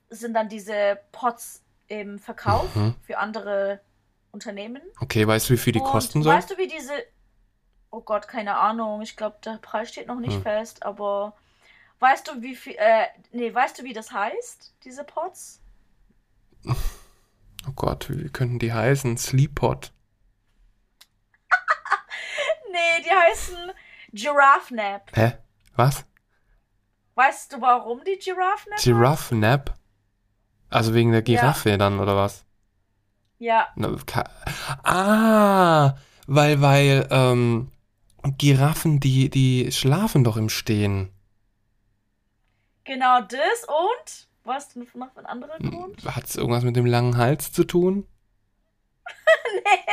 sind dann diese Pots im Verkauf Mhm. für andere Unternehmen. Okay, weißt du, wie viel die Und kosten sollen? Weißt du, wie diese. Oh Gott, keine Ahnung. Ich glaube, der Preis steht noch nicht Hm. fest, aber. Weißt du, wie viel. Äh, nee, weißt du, wie das heißt, diese Pots? Oh Gott, wie könnten die heißen? Sleeppot. Nee, die heißen Giraffe Nap. Hä? Was? Weißt du, warum die Giraffe Nap? Giraffe Nap? Also wegen der Giraffe dann, oder was? Ja, Ah, weil, weil, ähm, Giraffen, die, die schlafen doch im Stehen. Genau das und. Was denn noch ein anderer. Grund? Hat es irgendwas mit dem langen Hals zu tun? nee.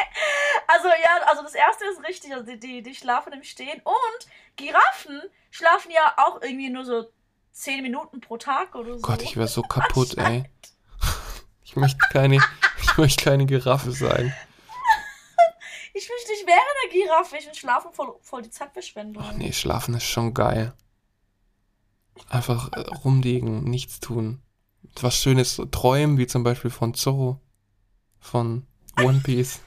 Also, ja, also das erste ist richtig. Also die, die, die schlafen im Stehen. Und Giraffen schlafen ja auch irgendwie nur so 10 Minuten pro Tag oder so. Gott, ich wäre so kaputt, ey. Ich möchte keine, ich möchte keine Giraffe sein. Ich wünschte, ich wäre eine Giraffe. Ich will schlafen voll, voll die Zeitverschwendung. Ach nee, schlafen ist schon geil. Einfach äh, rumliegen, nichts tun. Was Schönes träumen, wie zum Beispiel von Zorro. Von One Piece.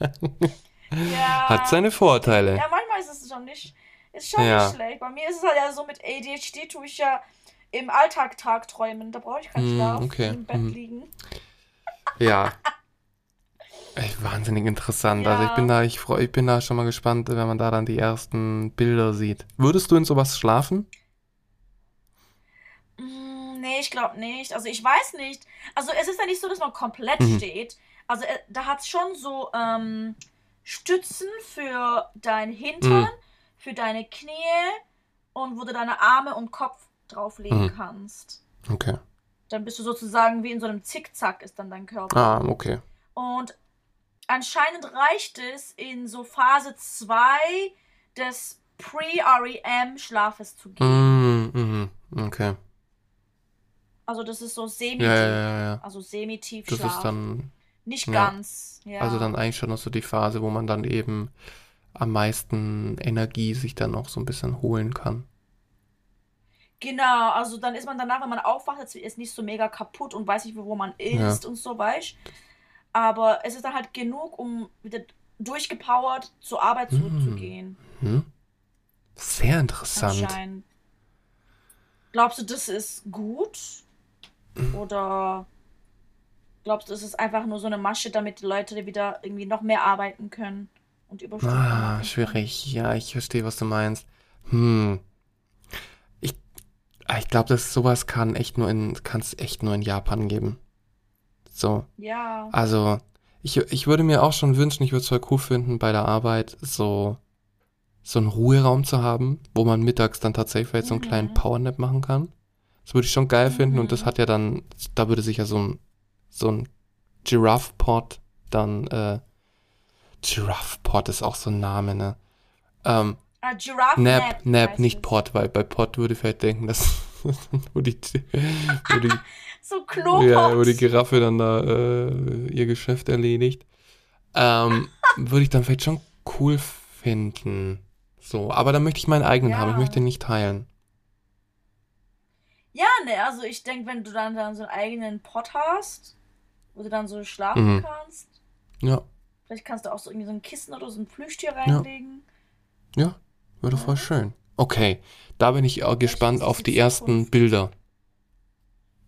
Ja. Hat seine Vorteile. Ja, manchmal ist es schon nicht, ist schon Ja. nicht schlecht. Bei mir ist es halt ja so mit ADHD tue ich ja im Alltag tagträumen. Da brauche ich keinen Hm, Schlaf. okay, Im Bett hm. liegen. Ja. Echt wahnsinnig interessant. Also ich Ja. bin da, ich freu, ich bin da schon mal gespannt, wenn man da dann die ersten Bilder sieht. Würdest du in sowas schlafen? Nee, ich glaube nicht. Also ich weiß nicht. Also es ist ja nicht so, dass man komplett Mhm. steht. Also äh, da hat es schon so ähm, Stützen für dein Hintern, Mhm. für deine Knie und wo du deine Arme und Kopf drauflegen Mhm. kannst. Okay. Dann bist du sozusagen wie in so einem Zickzack ist dann dein Körper. Ah, okay. Und anscheinend reicht es in so Phase 2 des pre-REM-Schlafes zu gehen. Mm, mm, okay. Also das ist so semi-tief. Ja, ja, ja, Also semi-tief Das ist dann. Nicht ganz. Also dann eigentlich schon noch so die Phase, wo man dann eben am meisten Energie sich dann noch so ein bisschen holen kann. Genau, also dann ist man danach, wenn man aufwacht, ist nicht so mega kaputt und weiß nicht, wo man ist und so, weißt Aber es ist dann halt genug, um wieder durchgepowert zur Arbeit Hm. zurückzugehen. Hm? Sehr interessant. Anscheinend. Glaubst du, das ist gut? Oder glaubst du, es ist einfach nur so eine Masche, damit die Leute wieder irgendwie noch mehr arbeiten können und Überstunden Ah, schwierig. Ja, ich verstehe, was du meinst. Hm. Ich, ah, ich glaube, dass sowas kann echt nur in, kann es echt nur in Japan geben. So. Ja. Also, ich, ich würde mir auch schon wünschen, ich würde es voll cool finden, bei der Arbeit so, so einen Ruheraum zu haben, wo man mittags dann tatsächlich vielleicht so einen kleinen Mhm. Powernap machen kann. Das würde ich schon geil finden und das Mhm. hat ja dann, da würde sich ja so ein, so ein Giraffe-Pod dann, äh, Giraffe-Pod ist auch so ein Name, ne? Ähm, Ah, Giraffe Nap, Nap, nicht. Pod, weil bei Pod würde ich vielleicht denken, dass, wo die, wo die So Klopot. ja, wo die Giraffe dann da äh, ihr Geschäft erledigt. Ähm, würde ich dann vielleicht schon cool finden. So, aber dann möchte ich meinen eigenen Ja. haben. Ich möchte ihn nicht teilen. Ja, ne, also ich denke, wenn du dann, dann so einen eigenen Pot hast, wo du dann so schlafen Mhm. kannst, Ja, vielleicht kannst du auch so irgendwie so ein Kissen oder so ein Plüschtier reinlegen. ja, würde voll Ja. schön. Okay, da bin ich auch gespannt ist auf die ersten. Bilder,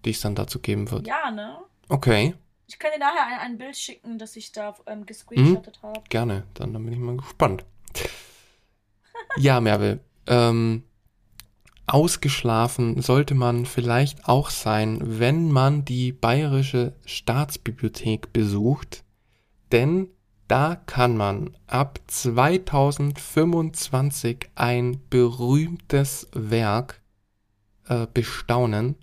die es dann dazu geben wird. Ja, ne? Okay, Ich kann dir nachher ein, ein Bild schicken, das ich da ähm, gescreenshottet habe. gerne. Dann, dann bin ich mal gespannt. Ja, Merve, ähm, ausgeschlafen sollte man vielleicht auch sein, wenn man die Bayerische Staatsbibliothek besucht, denn da kann man ab 2025 ein berühmtes Werk äh, bestaunen,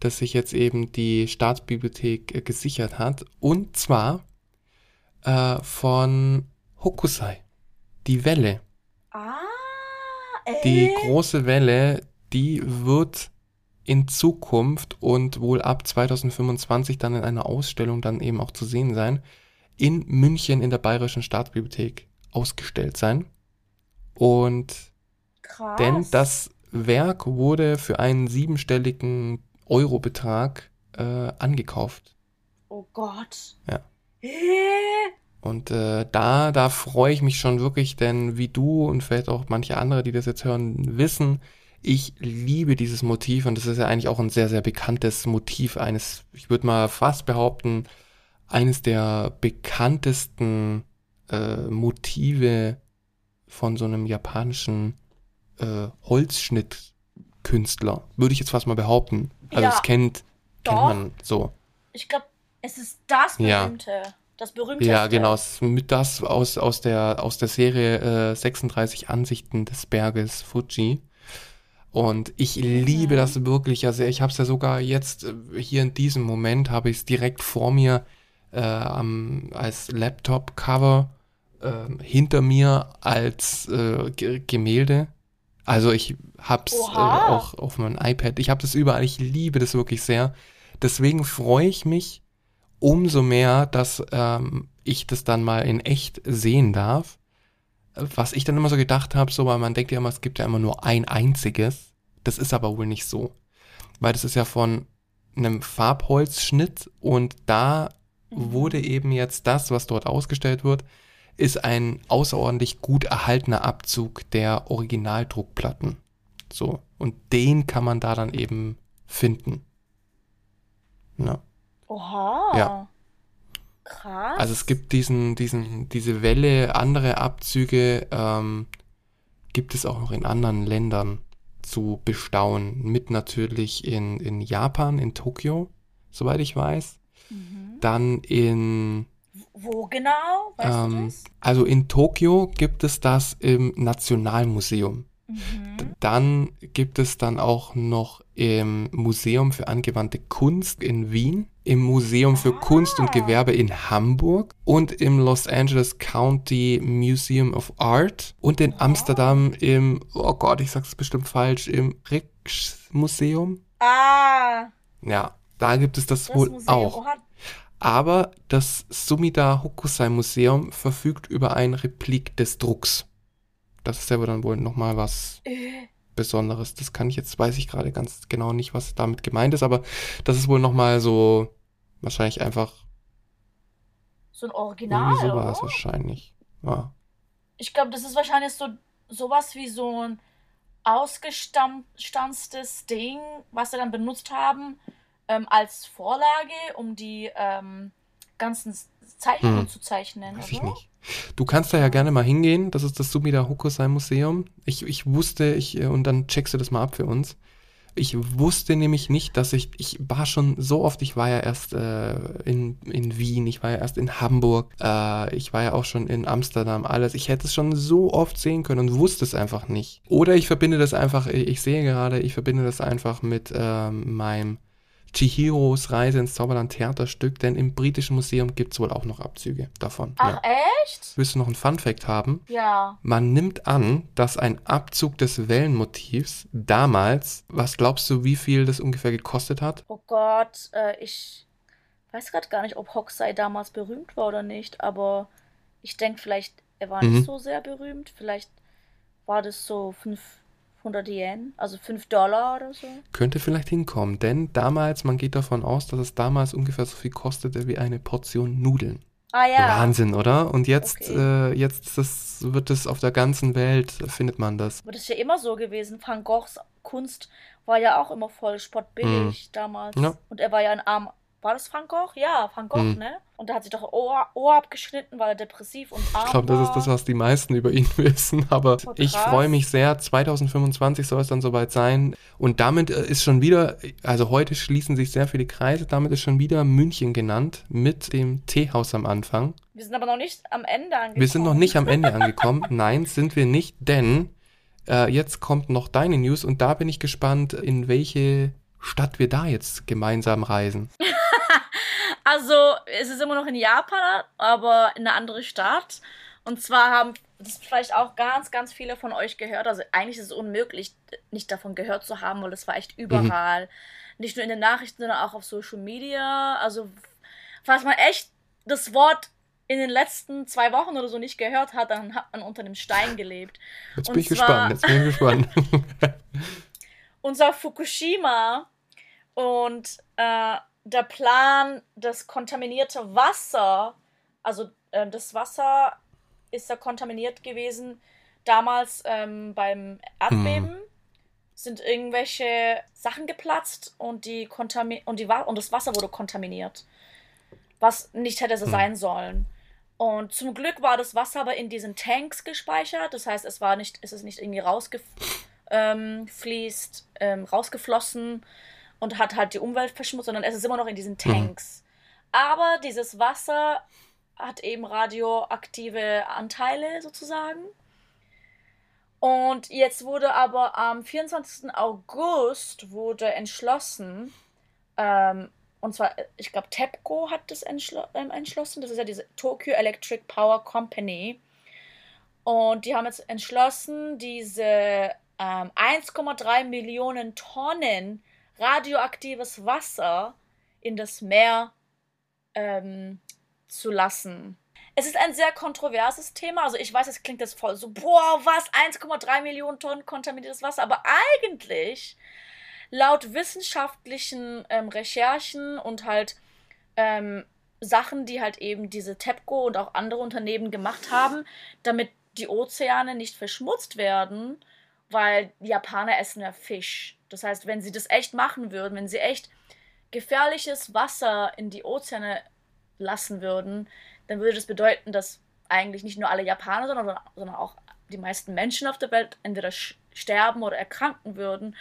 das sich jetzt eben die Staatsbibliothek äh, gesichert hat, und zwar äh, von Hokusai, die Welle. Ah, ey. Die große Welle, die wird in Zukunft und wohl ab 2025 dann in einer Ausstellung dann eben auch zu sehen sein, in München in der Bayerischen Staatsbibliothek ausgestellt sein. Und Krass. denn das Werk wurde für einen siebenstelligen Eurobetrag äh, angekauft. Oh Gott. Ja. Hä? Und äh, da, da freue ich mich schon wirklich, denn wie du und vielleicht auch manche andere, die das jetzt hören, wissen, ich liebe dieses Motiv und das ist ja eigentlich auch ein sehr, sehr bekanntes Motiv eines, ich würde mal fast behaupten, eines der bekanntesten äh, Motive von so einem japanischen äh, Holzschnittkünstler, würde ich jetzt fast mal behaupten. Also Ja, es kennt, kennt doch. man so. Ich glaube, es ist das Ja. berühmte. Das berühmte. Ja, genau, es ist mit das aus, aus, der, aus der Serie äh, 36 Ansichten des Berges Fuji. Und ich liebe das wirklich ja sehr. Ich habe es ja sogar jetzt äh, hier in diesem Moment habe ich es direkt vor mir äh, am, als Laptop-Cover äh, hinter mir als äh, Gemälde. Also ich hab's äh, auch auf meinem iPad. Ich habe das überall. Ich liebe das wirklich sehr. Deswegen freue ich mich umso mehr, dass ähm, ich das dann mal in echt sehen darf. Was ich dann immer so gedacht habe, so, weil man denkt ja immer, es gibt ja immer nur ein einziges. Das ist aber wohl nicht so. Weil das ist ja von einem Farbholzschnitt und da Mhm. wurde eben jetzt das, was dort ausgestellt wird, ist ein außerordentlich gut erhaltener Abzug der Originaldruckplatten. So. Und den kann man da dann eben finden. Ja. Oha. Ja. Krass. Also es gibt diesen, diesen, diese Welle, andere Abzüge ähm, gibt es auch noch in anderen Ländern zu bestaunen. Mit natürlich in, in Japan, in Tokio, soweit ich weiß. Mhm. Dann in, Wo genau? Weißt du ähm, das? also in Tokio gibt es das im Nationalmuseum. Mhm. Dann gibt es dann auch noch im Museum für angewandte Kunst in Wien, im Museum für ah. Kunst und Gewerbe in Hamburg und im Los Angeles County Museum of Art und in Amsterdam im, oh Gott, ich sag's bestimmt falsch, im Rijksmuseum. Ah. Ja, da gibt es das, das wohl Museum. auch. Aber das Sumida Hokusai Museum verfügt über ein Replik des Drucks. Das ist ja dann wohl nochmal was äh. Besonderes. Das kann ich jetzt, weiß ich gerade ganz genau nicht, was damit gemeint ist, aber das ist wohl nochmal so, wahrscheinlich einfach. So ein Original. Irgendwie sowas wahrscheinlich. Ja. Ich glaube, das ist wahrscheinlich so sowas wie so ein ausgestanztes Ding, was sie dann benutzt haben ähm, als Vorlage, um die ähm, ganzen Zeichnungen hm. zu zeichnen. Weiß ich nicht. Du kannst da ja gerne mal hingehen. Das ist das Sumida Hokusai Museum. Ich, ich wusste, ich, äh, und dann checkst du das mal ab für uns. Ich wusste nämlich nicht, dass ich, ich war schon so oft, ich war ja erst äh, in, in Wien, ich war ja erst in Hamburg, äh, ich war ja auch schon in Amsterdam, alles. Ich hätte es schon so oft sehen können und wusste es einfach nicht. Oder ich verbinde das einfach, ich sehe gerade, ich verbinde das einfach mit äh, meinem Chihiros Reise ins Zauberland Theaterstück, denn im Britischen Museum gibt es wohl auch noch Abzüge davon. Ach, ja. echt? Willst du noch einen Fun-Fact haben? Ja. Man nimmt an, dass ein Abzug des Wellenmotivs damals, was glaubst du, wie viel das ungefähr gekostet hat? Oh Gott, äh, ich weiß gerade gar nicht, ob Hokusai damals berühmt war oder nicht, aber ich denke vielleicht, er war mhm. nicht so sehr berühmt. Vielleicht war das so fünf 100 Yen, also 5 Dollar oder so. Könnte vielleicht hinkommen, denn damals, man geht davon aus, dass es damals ungefähr so viel kostete wie eine Portion Nudeln. Ah ja. Wahnsinn, oder? Und jetzt, okay. äh, jetzt das, wird es auf der ganzen Welt, findet man das. Aber das ist ja immer so gewesen. Van Goghs Kunst war ja auch immer voll spottbillig mm. damals. Ja. Und er war ja ein arm, war das Van Gogh? Ja, Van Gogh, hm. ne? Und da hat sich doch Ohr, Ohr abgeschnitten, weil er depressiv und arm Ich glaube, das ist das, was die meisten über ihn wissen. Aber ich freue mich sehr. 2025 soll es dann soweit sein. Und damit äh, ist schon wieder, also heute schließen sich sehr viele Kreise. Damit ist schon wieder München genannt mit dem Teehaus am Anfang. Wir sind aber noch nicht am Ende angekommen. Wir sind noch nicht am Ende angekommen. Nein, sind wir nicht, denn äh, jetzt kommt noch deine News und da bin ich gespannt, in welche Stadt wir da jetzt gemeinsam reisen. Also, es ist immer noch in Japan, aber in eine andere Stadt. Und zwar haben das vielleicht auch ganz, ganz viele von euch gehört. Also, eigentlich ist es unmöglich, nicht davon gehört zu haben, weil es war echt überall. Mhm. Nicht nur in den Nachrichten, sondern auch auf Social Media. Also, falls man echt das Wort in den letzten zwei Wochen oder so nicht gehört hat, dann hat man unter einem Stein gelebt. Jetzt bin ich gespannt, jetzt bin ich gespannt. unser Fukushima und äh, der Plan, das kontaminierte Wasser, also äh, das Wasser ist ja kontaminiert gewesen damals ähm, beim Erdbeben. Hm. Sind irgendwelche Sachen geplatzt und die Kontami und, die und das Wasser wurde kontaminiert. Was nicht hätte so hm. sein sollen. Und zum Glück war das Wasser aber in diesen Tanks gespeichert. Das heißt, es war nicht, es ist nicht irgendwie rausgefließt, ähm, ähm, rausgeflossen und hat halt die Umwelt verschmutzt, sondern es ist immer noch in diesen mhm. Tanks. Mhm. Aber dieses Wasser hat eben radioaktive Anteile sozusagen. Und jetzt wurde aber am 24. August wurde entschlossen, ähm, und zwar, ich glaube, TEPCO hat das entschlo ähm, entschlossen, das ist ja diese Tokyo Electric Power Company. Und die haben jetzt entschlossen, diese ähm, 1,3 Millionen Tonnen radioaktives Wasser in das Meer ähm, zu lassen. Es ist ein sehr kontroverses Thema. Also ich weiß, es klingt jetzt voll so, boah, was, 1,3 Millionen Tonnen kontaminiertes Wasser. Aber eigentlich, laut wissenschaftlichen ähm, Recherchen und halt ähm, Sachen, die halt eben diese TEPCO und auch andere Unternehmen gemacht haben, damit die Ozeane nicht verschmutzt werden, weil Japaner essen ja Fisch. Das heißt, wenn sie das echt machen würden, wenn sie echt gefährliches Wasser in die Ozeane lassen würden, dann würde das bedeuten, dass eigentlich nicht nur alle Japaner, sondern, sondern auch die meisten Menschen auf der Welt entweder sterben oder erkranken würden.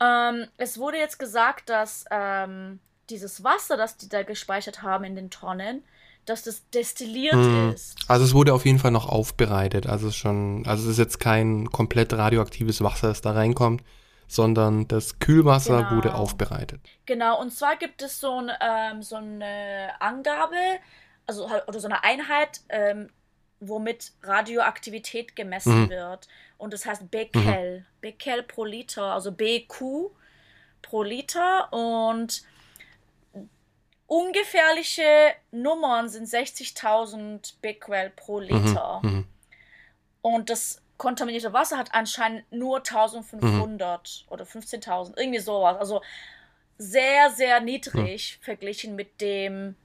Ähm, es wurde jetzt gesagt, dass ähm, dieses Wasser, das die da gespeichert haben in den Tonnen, dass das destilliert hm. ist. Also es wurde auf jeden Fall noch aufbereitet. Also es schon, also es ist jetzt kein komplett radioaktives Wasser, das da reinkommt, sondern das Kühlwasser genau. wurde aufbereitet. Genau, und zwar gibt es so, ein, ähm, so eine Angabe, also oder so eine Einheit, ähm, womit Radioaktivität gemessen mhm. wird. Und das heißt Becquerel. Mhm. Becquerel pro Liter, also BQ pro Liter. Und ungefährliche Nummern sind 60.000 Becquerel pro mhm. Liter. Mhm. Und das kontaminierte Wasser hat anscheinend nur 1500 mhm. oder 15.000, irgendwie sowas. Also sehr, sehr niedrig mhm. verglichen mit dem,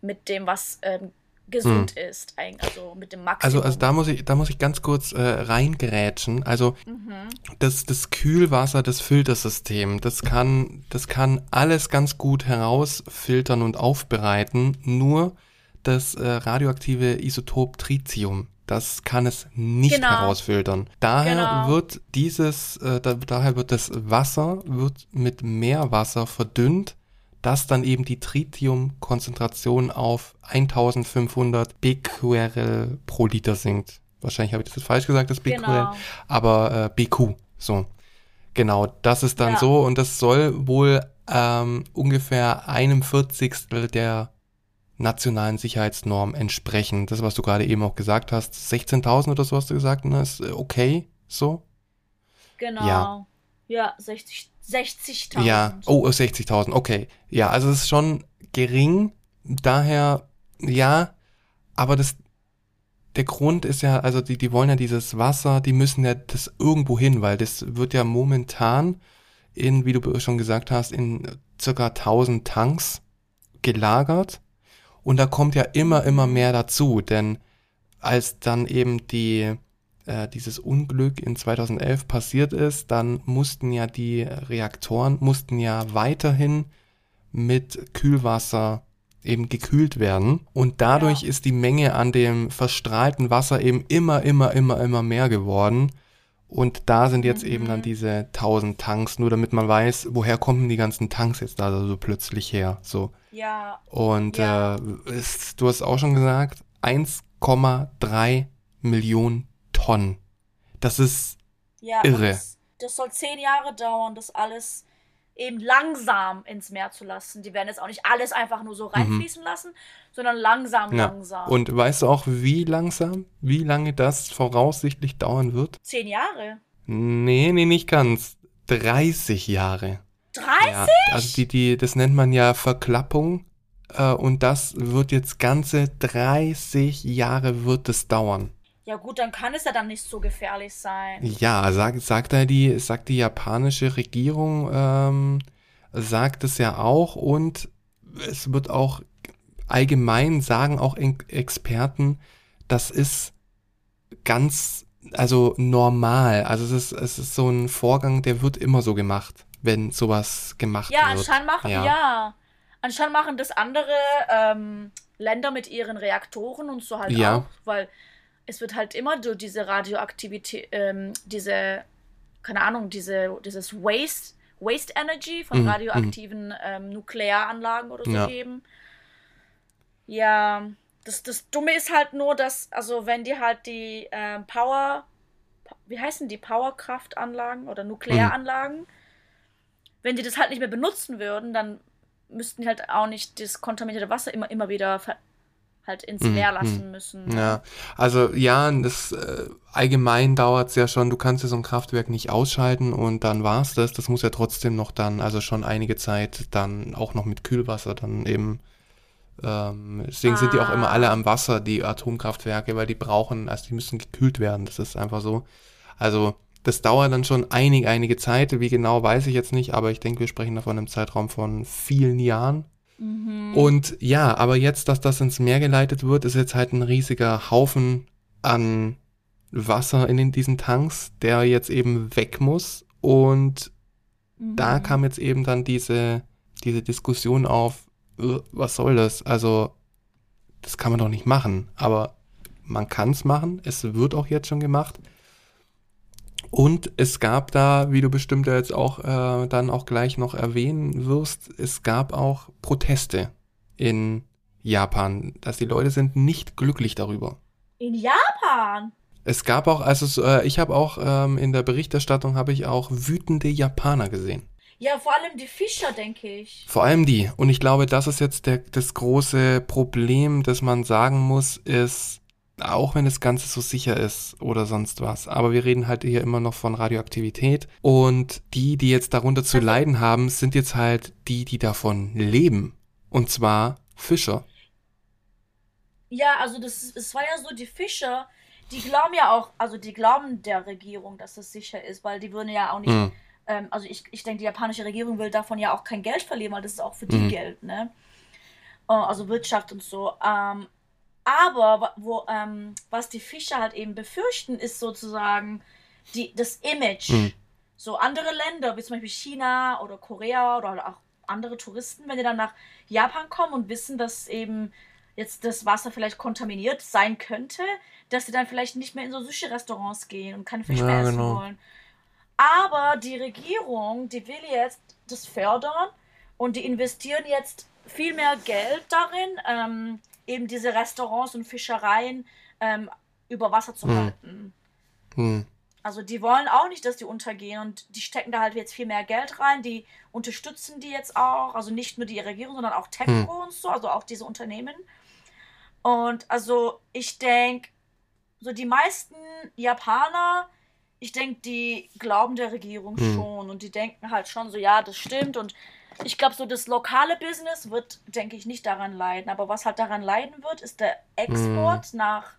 mit dem, was ähm, gesund hm. ist, also mit dem Maximum. Also, also da muss ich, da muss ich ganz kurz äh, reingerätschen. Also mhm. das, das Kühlwasser, das Filtersystem, das kann, das kann alles ganz gut herausfiltern und aufbereiten. Nur das äh, radioaktive Isotop Tritium, das kann es nicht genau. herausfiltern. Daher genau. wird dieses, äh, da, daher wird das Wasser wird mit Meerwasser verdünnt dass dann eben die Tritiumkonzentration auf 1500 Becquerel pro Liter sinkt. Wahrscheinlich habe ich das jetzt falsch gesagt, das Becquerel, genau. aber äh, BQ, so. Genau, das ist dann ja. so und das soll wohl ähm, ungefähr einem Vierzigstel der nationalen Sicherheitsnorm entsprechen. Das, was du gerade eben auch gesagt hast, 16.000 oder so hast du gesagt, ne, ist äh, okay, so? Genau. Ja, ja 60 60.000. Ja, oh, 60.000, okay. Ja, also es ist schon gering, daher, ja, aber das, der Grund ist ja, also die, die wollen ja dieses Wasser, die müssen ja das irgendwo hin, weil das wird ja momentan in, wie du schon gesagt hast, in circa 1000 Tanks gelagert und da kommt ja immer, immer mehr dazu, denn als dann eben die äh, dieses Unglück in 2011 passiert ist, dann mussten ja die Reaktoren, mussten ja weiterhin mit Kühlwasser eben gekühlt werden. Und dadurch ja. ist die Menge an dem verstrahlten Wasser eben immer, immer, immer, immer mehr geworden. Und da sind jetzt mhm. eben dann diese 1000 Tanks, nur damit man weiß, woher kommen die ganzen Tanks jetzt da so plötzlich her. So. Ja. Und ja. Äh, ist, du hast auch schon gesagt, 1,3 Millionen Tonnen. Das ist ja, irre. Das, das, soll zehn Jahre dauern, das alles eben langsam ins Meer zu lassen. Die werden jetzt auch nicht alles einfach nur so reinfließen mhm. lassen, sondern langsam, ja. langsam. Und weißt du auch, wie langsam, wie lange das voraussichtlich dauern wird? Zehn Jahre. Nee, nee, nicht ganz. 30 Jahre. 30? Ja, also die, die, das nennt man ja Verklappung. Äh, und das wird jetzt ganze 30 Jahre wird es dauern. Ja gut, dann kann es ja dann nicht so gefährlich sein. Ja, sagt, sagt er die, sagt die japanische Regierung, ähm, sagt es ja auch und es wird auch allgemein sagen auch Experten, das ist ganz, also normal. Also es ist, es ist so ein Vorgang, der wird immer so gemacht, wenn sowas gemacht ja, wird. Anscheinend machen, ja, ja. Anscheinend machen das andere ähm, Länder mit ihren Reaktoren und so halt ja. auch, weil es wird halt immer so diese Radioaktivität, ähm, diese, keine Ahnung, diese, dieses Waste, Waste Energy von mhm, radioaktiven mhm. ähm, Nuklearanlagen oder so ja. geben. Ja, das, das Dumme ist halt nur, dass, also wenn die halt die ähm, Power, wie heißen die, Powerkraftanlagen oder Nuklearanlagen, mhm. Wenn die das halt nicht mehr benutzen würden, dann müssten die halt auch nicht das kontaminierte Wasser immer, immer wieder halt ins mhm, Meer lassen mhm. müssen. Ne? Ja, also ja, das äh, allgemein dauert es ja schon, du kannst ja so ein Kraftwerk nicht ausschalten und dann war's das. Das muss ja trotzdem noch dann, also schon einige Zeit dann auch noch mit Kühlwasser dann eben. Ähm, deswegen ah. sind die auch immer alle ah. am Wasser, die Atomkraftwerke, weil die brauchen, also die müssen gekühlt werden. Das ist einfach so. Also das dauert dann schon einige, einige Zeit. Wie genau weiß ich jetzt nicht, aber ich denke, wir sprechen davon im Zeitraum von vielen Jahren. Mhm. Und ja, aber jetzt, dass das ins Meer geleitet wird, ist jetzt halt ein riesiger Haufen an Wasser in diesen Tanks, der jetzt eben weg muss. Und mhm. da kam jetzt eben dann diese, diese Diskussion auf, äh, was soll das? Also, das kann man doch nicht machen. Aber man kann es machen. Es wird auch jetzt schon gemacht. Und es gab da, wie du bestimmt jetzt auch äh, dann auch gleich noch erwähnen wirst, es gab auch Proteste in Japan, dass die Leute sind nicht glücklich darüber. In Japan? Es gab auch, also äh, ich habe auch ähm, in der Berichterstattung habe ich auch wütende Japaner gesehen. Ja, vor allem die Fischer, denke ich. Vor allem die. Und ich glaube, das ist jetzt der, das große Problem, das man sagen muss, ist, auch wenn das Ganze so sicher ist oder sonst was. Aber wir reden halt hier immer noch von Radioaktivität. Und die, die jetzt darunter zu also, leiden haben, sind jetzt halt die, die davon leben. Und zwar Fischer. Ja, also das, es war ja so, die Fischer, die glauben ja auch, also die glauben der Regierung, dass es sicher ist, weil die würden ja auch nicht, mhm. ähm, also ich, ich denke, die japanische Regierung will davon ja auch kein Geld verlieren, weil das ist auch für die mhm. Geld, ne? Äh, also Wirtschaft und so. Ähm, aber wo, ähm, was die Fischer halt eben befürchten, ist sozusagen die, das Image. Mhm. So andere Länder, wie zum Beispiel China oder Korea oder auch andere Touristen, wenn die dann nach Japan kommen und wissen, dass eben jetzt das Wasser vielleicht kontaminiert sein könnte, dass sie dann vielleicht nicht mehr in so Sushi-Restaurants gehen und keinen Fisch ja, mehr essen genau. wollen. Aber die Regierung, die will jetzt das fördern und die investieren jetzt viel mehr Geld darin, ähm, eben diese Restaurants und Fischereien ähm, über Wasser zu hm. halten. Hm. Also die wollen auch nicht, dass die untergehen und die stecken da halt jetzt viel mehr Geld rein. Die unterstützen die jetzt auch, also nicht nur die Regierung, sondern auch TEPCO hm. und so, also auch diese Unternehmen. Und also ich denke, so die meisten Japaner, ich denke, die glauben der Regierung hm. schon und die denken halt schon so, ja, das stimmt und ich glaube, so das lokale Business wird, denke ich, nicht daran leiden. Aber was halt daran leiden wird, ist der Export mm. nach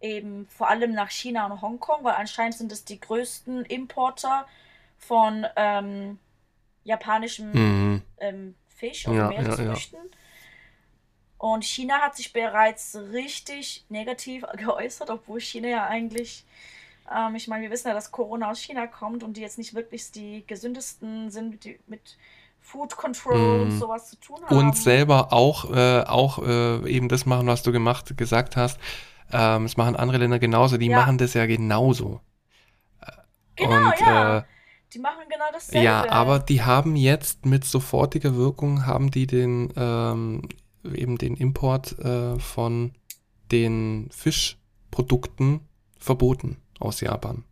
eben vor allem nach China und Hongkong, weil anscheinend sind es die größten Importer von ähm, japanischem mm. ähm, Fisch und ja, Meeresfrüchten. Ja, ja. Und China hat sich bereits richtig negativ geäußert, obwohl China ja eigentlich, ähm, ich meine, wir wissen ja, dass Corona aus China kommt und die jetzt nicht wirklich die gesündesten sind, die mit Food Control mm. und sowas zu tun haben. Und selber auch, äh, auch äh, eben das machen, was du gemacht, gesagt hast. Ähm, das machen andere Länder genauso, die ja. machen das ja genauso. Genau, und, ja. Äh, die machen genau dasselbe. Ja, aber die haben jetzt mit sofortiger Wirkung, haben die den, ähm, eben den Import äh, von den Fischprodukten verboten aus Japan.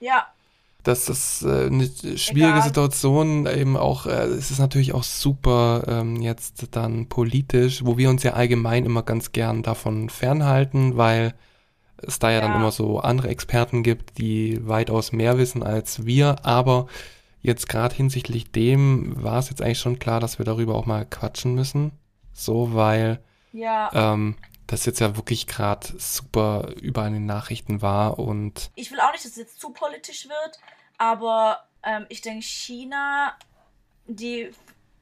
Ja, das ist äh, eine schwierige Egal. Situation. Eben auch, äh, es ist natürlich auch super ähm, jetzt dann politisch, wo wir uns ja allgemein immer ganz gern davon fernhalten, weil es da ja, ja. dann immer so andere Experten gibt, die weitaus mehr wissen als wir. Aber jetzt gerade hinsichtlich dem war es jetzt eigentlich schon klar, dass wir darüber auch mal quatschen müssen. So, weil ja. ähm, das jetzt ja wirklich gerade super über den Nachrichten war und. Ich will auch nicht, dass es jetzt zu politisch wird, aber ähm, ich denke, China, die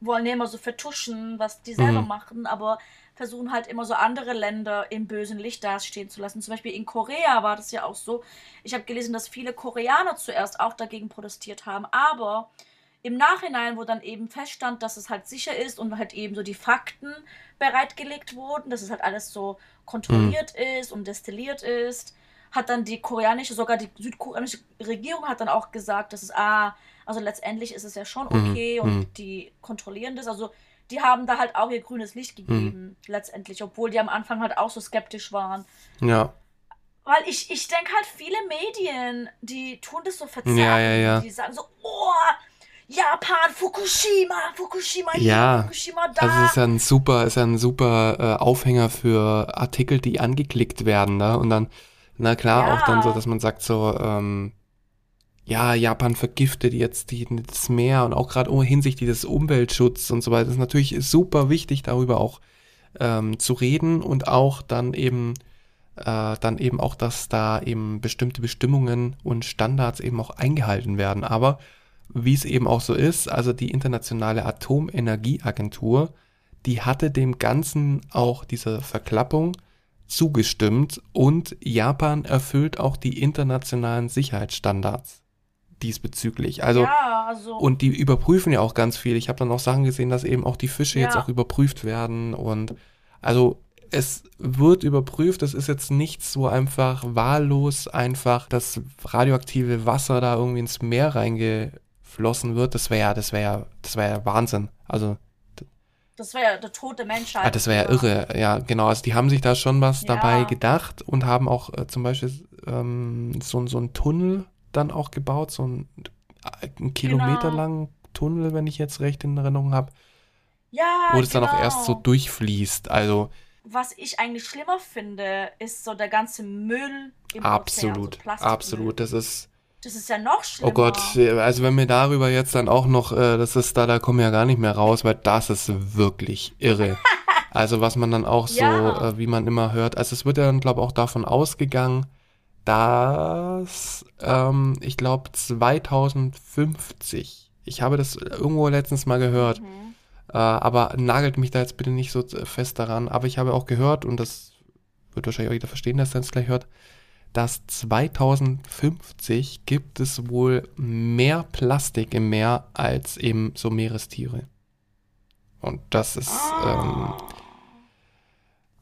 wollen ja immer so vertuschen, was die selber mhm. machen, aber versuchen halt immer so andere Länder im bösen Licht dastehen zu lassen. Zum Beispiel in Korea war das ja auch so. Ich habe gelesen, dass viele Koreaner zuerst auch dagegen protestiert haben, aber im Nachhinein, wo dann eben feststand, dass es halt sicher ist und halt eben so die Fakten bereitgelegt wurden, dass es halt alles so kontrolliert mhm. ist und destilliert ist, hat dann die koreanische, sogar die südkoreanische Regierung hat dann auch gesagt, dass es, ah, also letztendlich ist es ja schon mhm. okay mhm. und die kontrollieren das. Also die haben da halt auch ihr grünes Licht mhm. gegeben, mhm. letztendlich, obwohl die am Anfang halt auch so skeptisch waren. Ja. Weil ich, ich denke halt, viele Medien, die tun das so verzerrt. Ja, ja, ja. Die sagen so, oh, Japan, Fukushima, Fukushima hier, ja, Fukushima da. Also es ist ja ein super, ist ja ein super äh, Aufhänger für Artikel, die angeklickt werden, ne? Und dann, na klar, ja. auch dann so, dass man sagt so, ähm, ja, Japan vergiftet jetzt die, das Meer und auch gerade oh, hinsichtlich des Umweltschutzes und so weiter. Das ist natürlich super wichtig, darüber auch ähm, zu reden und auch dann eben äh, dann eben auch, dass da eben bestimmte Bestimmungen und Standards eben auch eingehalten werden. Aber wie es eben auch so ist, also die Internationale Atomenergieagentur, die hatte dem Ganzen auch dieser Verklappung zugestimmt und Japan erfüllt auch die internationalen Sicherheitsstandards diesbezüglich. Also, ja, also und die überprüfen ja auch ganz viel. Ich habe dann auch Sachen gesehen, dass eben auch die Fische ja. jetzt auch überprüft werden und also es wird überprüft, es ist jetzt nicht so einfach wahllos einfach das radioaktive Wasser da irgendwie ins Meer reinge geflossen wird, das wäre ja, das wäre ja, das wäre ja Wahnsinn. Also Das wäre ja der Tod der Menschheit. Ah, das wäre ja irre, ja, genau. Also die haben sich da schon was ja. dabei gedacht und haben auch äh, zum Beispiel ähm, so, so einen Tunnel dann auch gebaut, so ein, ein Kilometer genau. langen Tunnel, wenn ich jetzt recht in Erinnerung habe. Ja, Wo es genau. dann auch erst so genau. durchfließt. Also. Was ich eigentlich schlimmer finde, ist so der ganze Müll im Absolut, Ozean, so absolut. Das ist das ist ja noch schlimmer. Oh Gott, also wenn wir darüber jetzt dann auch noch, äh, das ist da, da kommen wir ja gar nicht mehr raus, weil das ist wirklich irre. also was man dann auch so, ja. äh, wie man immer hört, also es wird ja dann, glaube ich, auch davon ausgegangen, dass, ähm, ich glaube, 2050, ich habe das irgendwo letztens mal gehört, mhm. äh, aber nagelt mich da jetzt bitte nicht so fest daran, aber ich habe auch gehört, und das wird wahrscheinlich auch jeder verstehen, dass er es gleich hört, dass 2050 gibt es wohl mehr Plastik im Meer als eben so Meerestiere. Und das ist, ähm,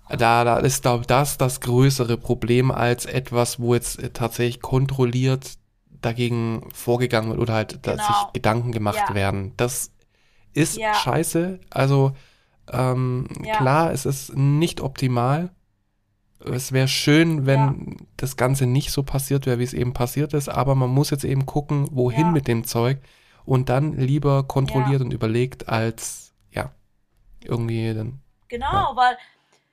da, da ist, glaube ich, das das größere Problem als etwas, wo jetzt tatsächlich kontrolliert dagegen vorgegangen wird oder halt genau. sich Gedanken gemacht ja. werden. Das ist ja. scheiße. Also ähm, ja. klar, es ist nicht optimal, es wäre schön, wenn ja. das Ganze nicht so passiert wäre, wie es eben passiert ist, aber man muss jetzt eben gucken, wohin ja. mit dem Zeug und dann lieber kontrolliert ja. und überlegt, als ja, irgendwie dann. Genau, weil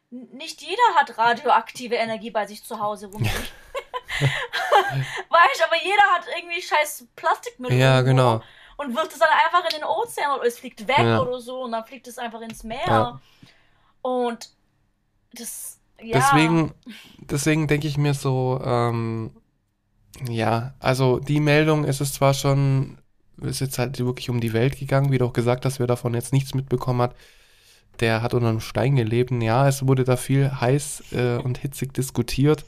nicht jeder hat radioaktive Energie bei sich zu Hause rumliegen. weißt aber jeder hat irgendwie scheiß Plastikmüll. Ja, genau. Und wirft es dann einfach in den Ozean oder es fliegt weg oder so und dann fliegt es einfach ins Meer. Und das ja. Deswegen, deswegen denke ich mir so, ähm, ja, also die Meldung ist es zwar schon, ist jetzt halt wirklich um die Welt gegangen, wie du auch gesagt hast, wer davon jetzt nichts mitbekommen hat, der hat unter einem Stein gelebt. Ja, es wurde da viel heiß äh, und hitzig diskutiert.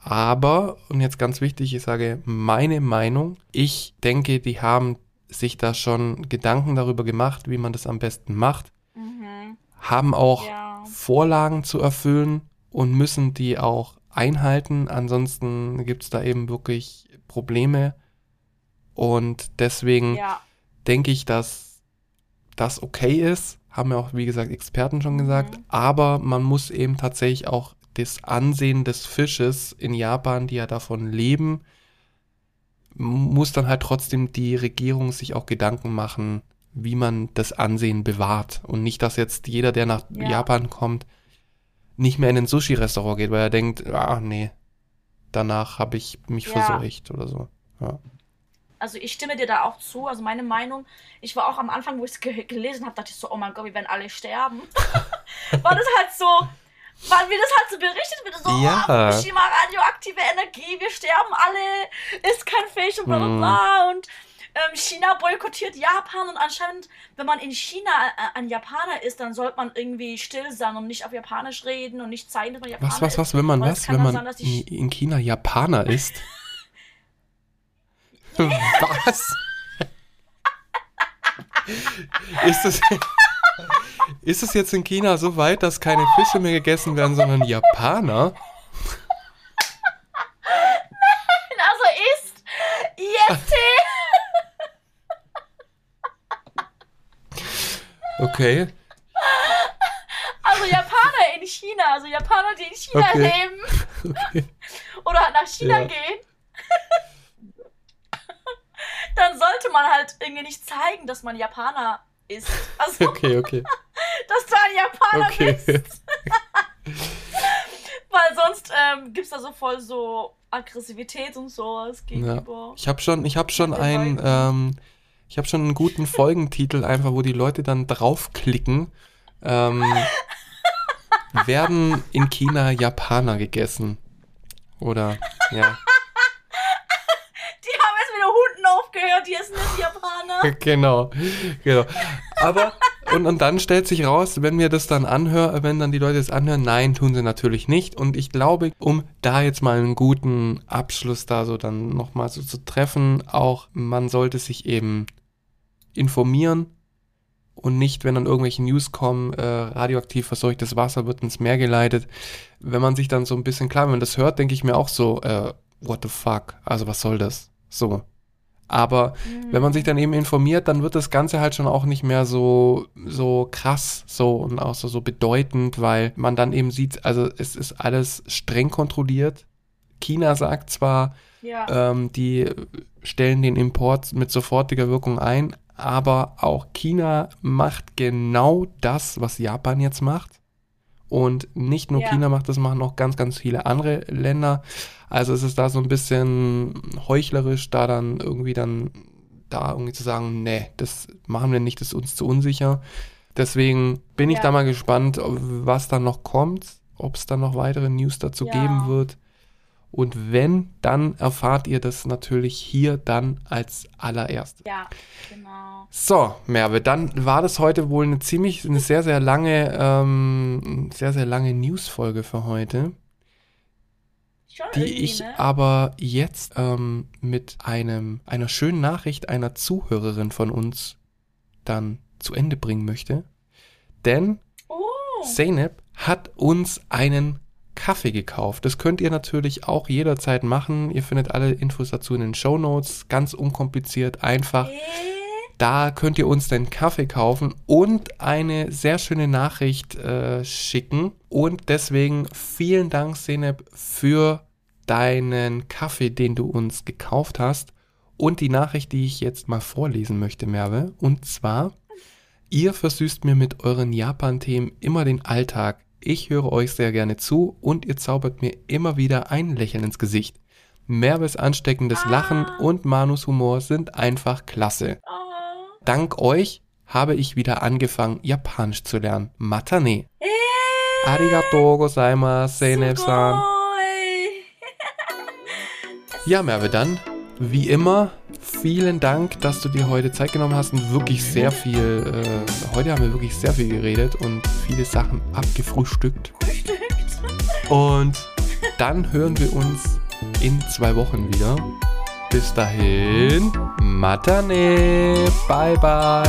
Aber, und jetzt ganz wichtig, ich sage meine Meinung, ich denke, die haben sich da schon Gedanken darüber gemacht, wie man das am besten macht. Mhm. Haben auch ja Vorlagen zu erfüllen und müssen die auch einhalten. Ansonsten gibt es da eben wirklich Probleme. Und deswegen ja. denke ich, dass das okay ist. Haben ja auch, wie gesagt, Experten schon gesagt. Mhm. Aber man muss eben tatsächlich auch das Ansehen des Fisches in Japan, die ja davon leben, muss dann halt trotzdem die Regierung sich auch Gedanken machen, wie man das Ansehen bewahrt. Und nicht, dass jetzt jeder, der nach ja. Japan kommt, nicht mehr in ein Sushi-Restaurant geht, weil er denkt, ah, nee, danach habe ich mich ja. verseucht oder so. Ja. Also ich stimme dir da auch zu. Also meine Meinung, ich war auch am Anfang, wo ich es ge gelesen habe, dachte ich so, oh mein Gott, wir werden alle sterben. war das halt so, weil mir das halt so berichtet wird, so, ja. oh, Fukushima, radioaktive Energie, wir sterben alle, ist kein Fisch und bla bla bla. Und ähm, China boykottiert Japan und anscheinend, wenn man in China äh, ein Japaner ist, dann sollte man irgendwie still sein und nicht auf Japanisch reden und nicht zeigen, dass man Japaner ist. Was, was, was, wenn man was? Wenn man sein, in, in China Japaner ist? was? ist das... Ist es jetzt in China so weit, dass keine Fische mehr gegessen werden, sondern Japaner? Nein, also ist jetzt Okay. Also Japaner in China, also Japaner, die in China okay. leben. Okay. Oder nach China ja. gehen. Dann sollte man halt irgendwie nicht zeigen, dass man Japaner ist. Also, okay, okay. dass du ein Japaner okay. bist. Weil sonst ähm, gibt es da so voll so Aggressivität und sowas gegenüber. Ja. Ich habe schon, ich hab schon ein, ähm, ich habe schon einen guten Folgentitel, einfach, wo die Leute dann draufklicken. Ähm, werden in China Japaner gegessen? Oder, ja. Die haben jetzt mit den Hunden aufgehört, die essen nicht Japaner. genau, genau. Aber, und, und dann stellt sich raus, wenn wir das dann anhören, wenn dann die Leute das anhören, nein, tun sie natürlich nicht. Und ich glaube, um da jetzt mal einen guten Abschluss da so dann nochmal so zu treffen, auch man sollte sich eben informieren und nicht, wenn dann irgendwelche News kommen, äh, radioaktiv verseuchtes Wasser wird ins Meer geleitet. Wenn man sich dann so ein bisschen klar, wenn man das hört, denke ich mir auch so, äh, what the fuck, also was soll das? So. Aber mhm. wenn man sich dann eben informiert, dann wird das Ganze halt schon auch nicht mehr so, so krass so und auch so, so bedeutend, weil man dann eben sieht, also es ist alles streng kontrolliert. China sagt zwar, ja. ähm, die stellen den Import mit sofortiger Wirkung ein, aber auch China macht genau das, was Japan jetzt macht. Und nicht nur ja. China macht das, machen auch ganz, ganz viele andere Länder. Also es ist da so ein bisschen heuchlerisch, da dann irgendwie dann da irgendwie zu sagen, nee, das machen wir nicht, das ist uns zu unsicher. Deswegen bin ja. ich da mal gespannt, was da noch kommt, ob es dann noch weitere News dazu ja. geben wird. Und wenn, dann erfahrt ihr das natürlich hier dann als allererstes. Ja, genau. So, Merve, dann war das heute wohl eine ziemlich, eine sehr, sehr lange, ähm, sehr, sehr lange Newsfolge für heute. Schon die ich ne? aber jetzt ähm, mit einem, einer schönen Nachricht einer Zuhörerin von uns dann zu Ende bringen möchte. Denn oh. Zeynep hat uns einen Kaffee gekauft. Das könnt ihr natürlich auch jederzeit machen. Ihr findet alle Infos dazu in den Show Notes. Ganz unkompliziert, einfach. Äh? Da könnt ihr uns den Kaffee kaufen und eine sehr schöne Nachricht äh, schicken. Und deswegen vielen Dank, Seneb, für deinen Kaffee, den du uns gekauft hast. Und die Nachricht, die ich jetzt mal vorlesen möchte, Merve. Und zwar, ihr versüßt mir mit euren Japan-Themen immer den Alltag. Ich höre euch sehr gerne zu und ihr zaubert mir immer wieder ein Lächeln ins Gesicht. Merves ansteckendes Lachen Ah. und Manus Humor sind einfach klasse. Oh. Dank euch habe ich wieder angefangen, Japanisch zu lernen. Matane. Äh, Arigatou gozaimasu, Senep-san. Ja, Merve, dann, wie immer, vielen Dank, dass du dir heute Zeit genommen hast und wirklich sehr viel, äh, heute haben wir wirklich sehr viel geredet und viele Sachen abgefrühstückt. Frühstückt. Und dann hören wir uns in zwei Wochen wieder. Bis dahin, Matane, bye bye.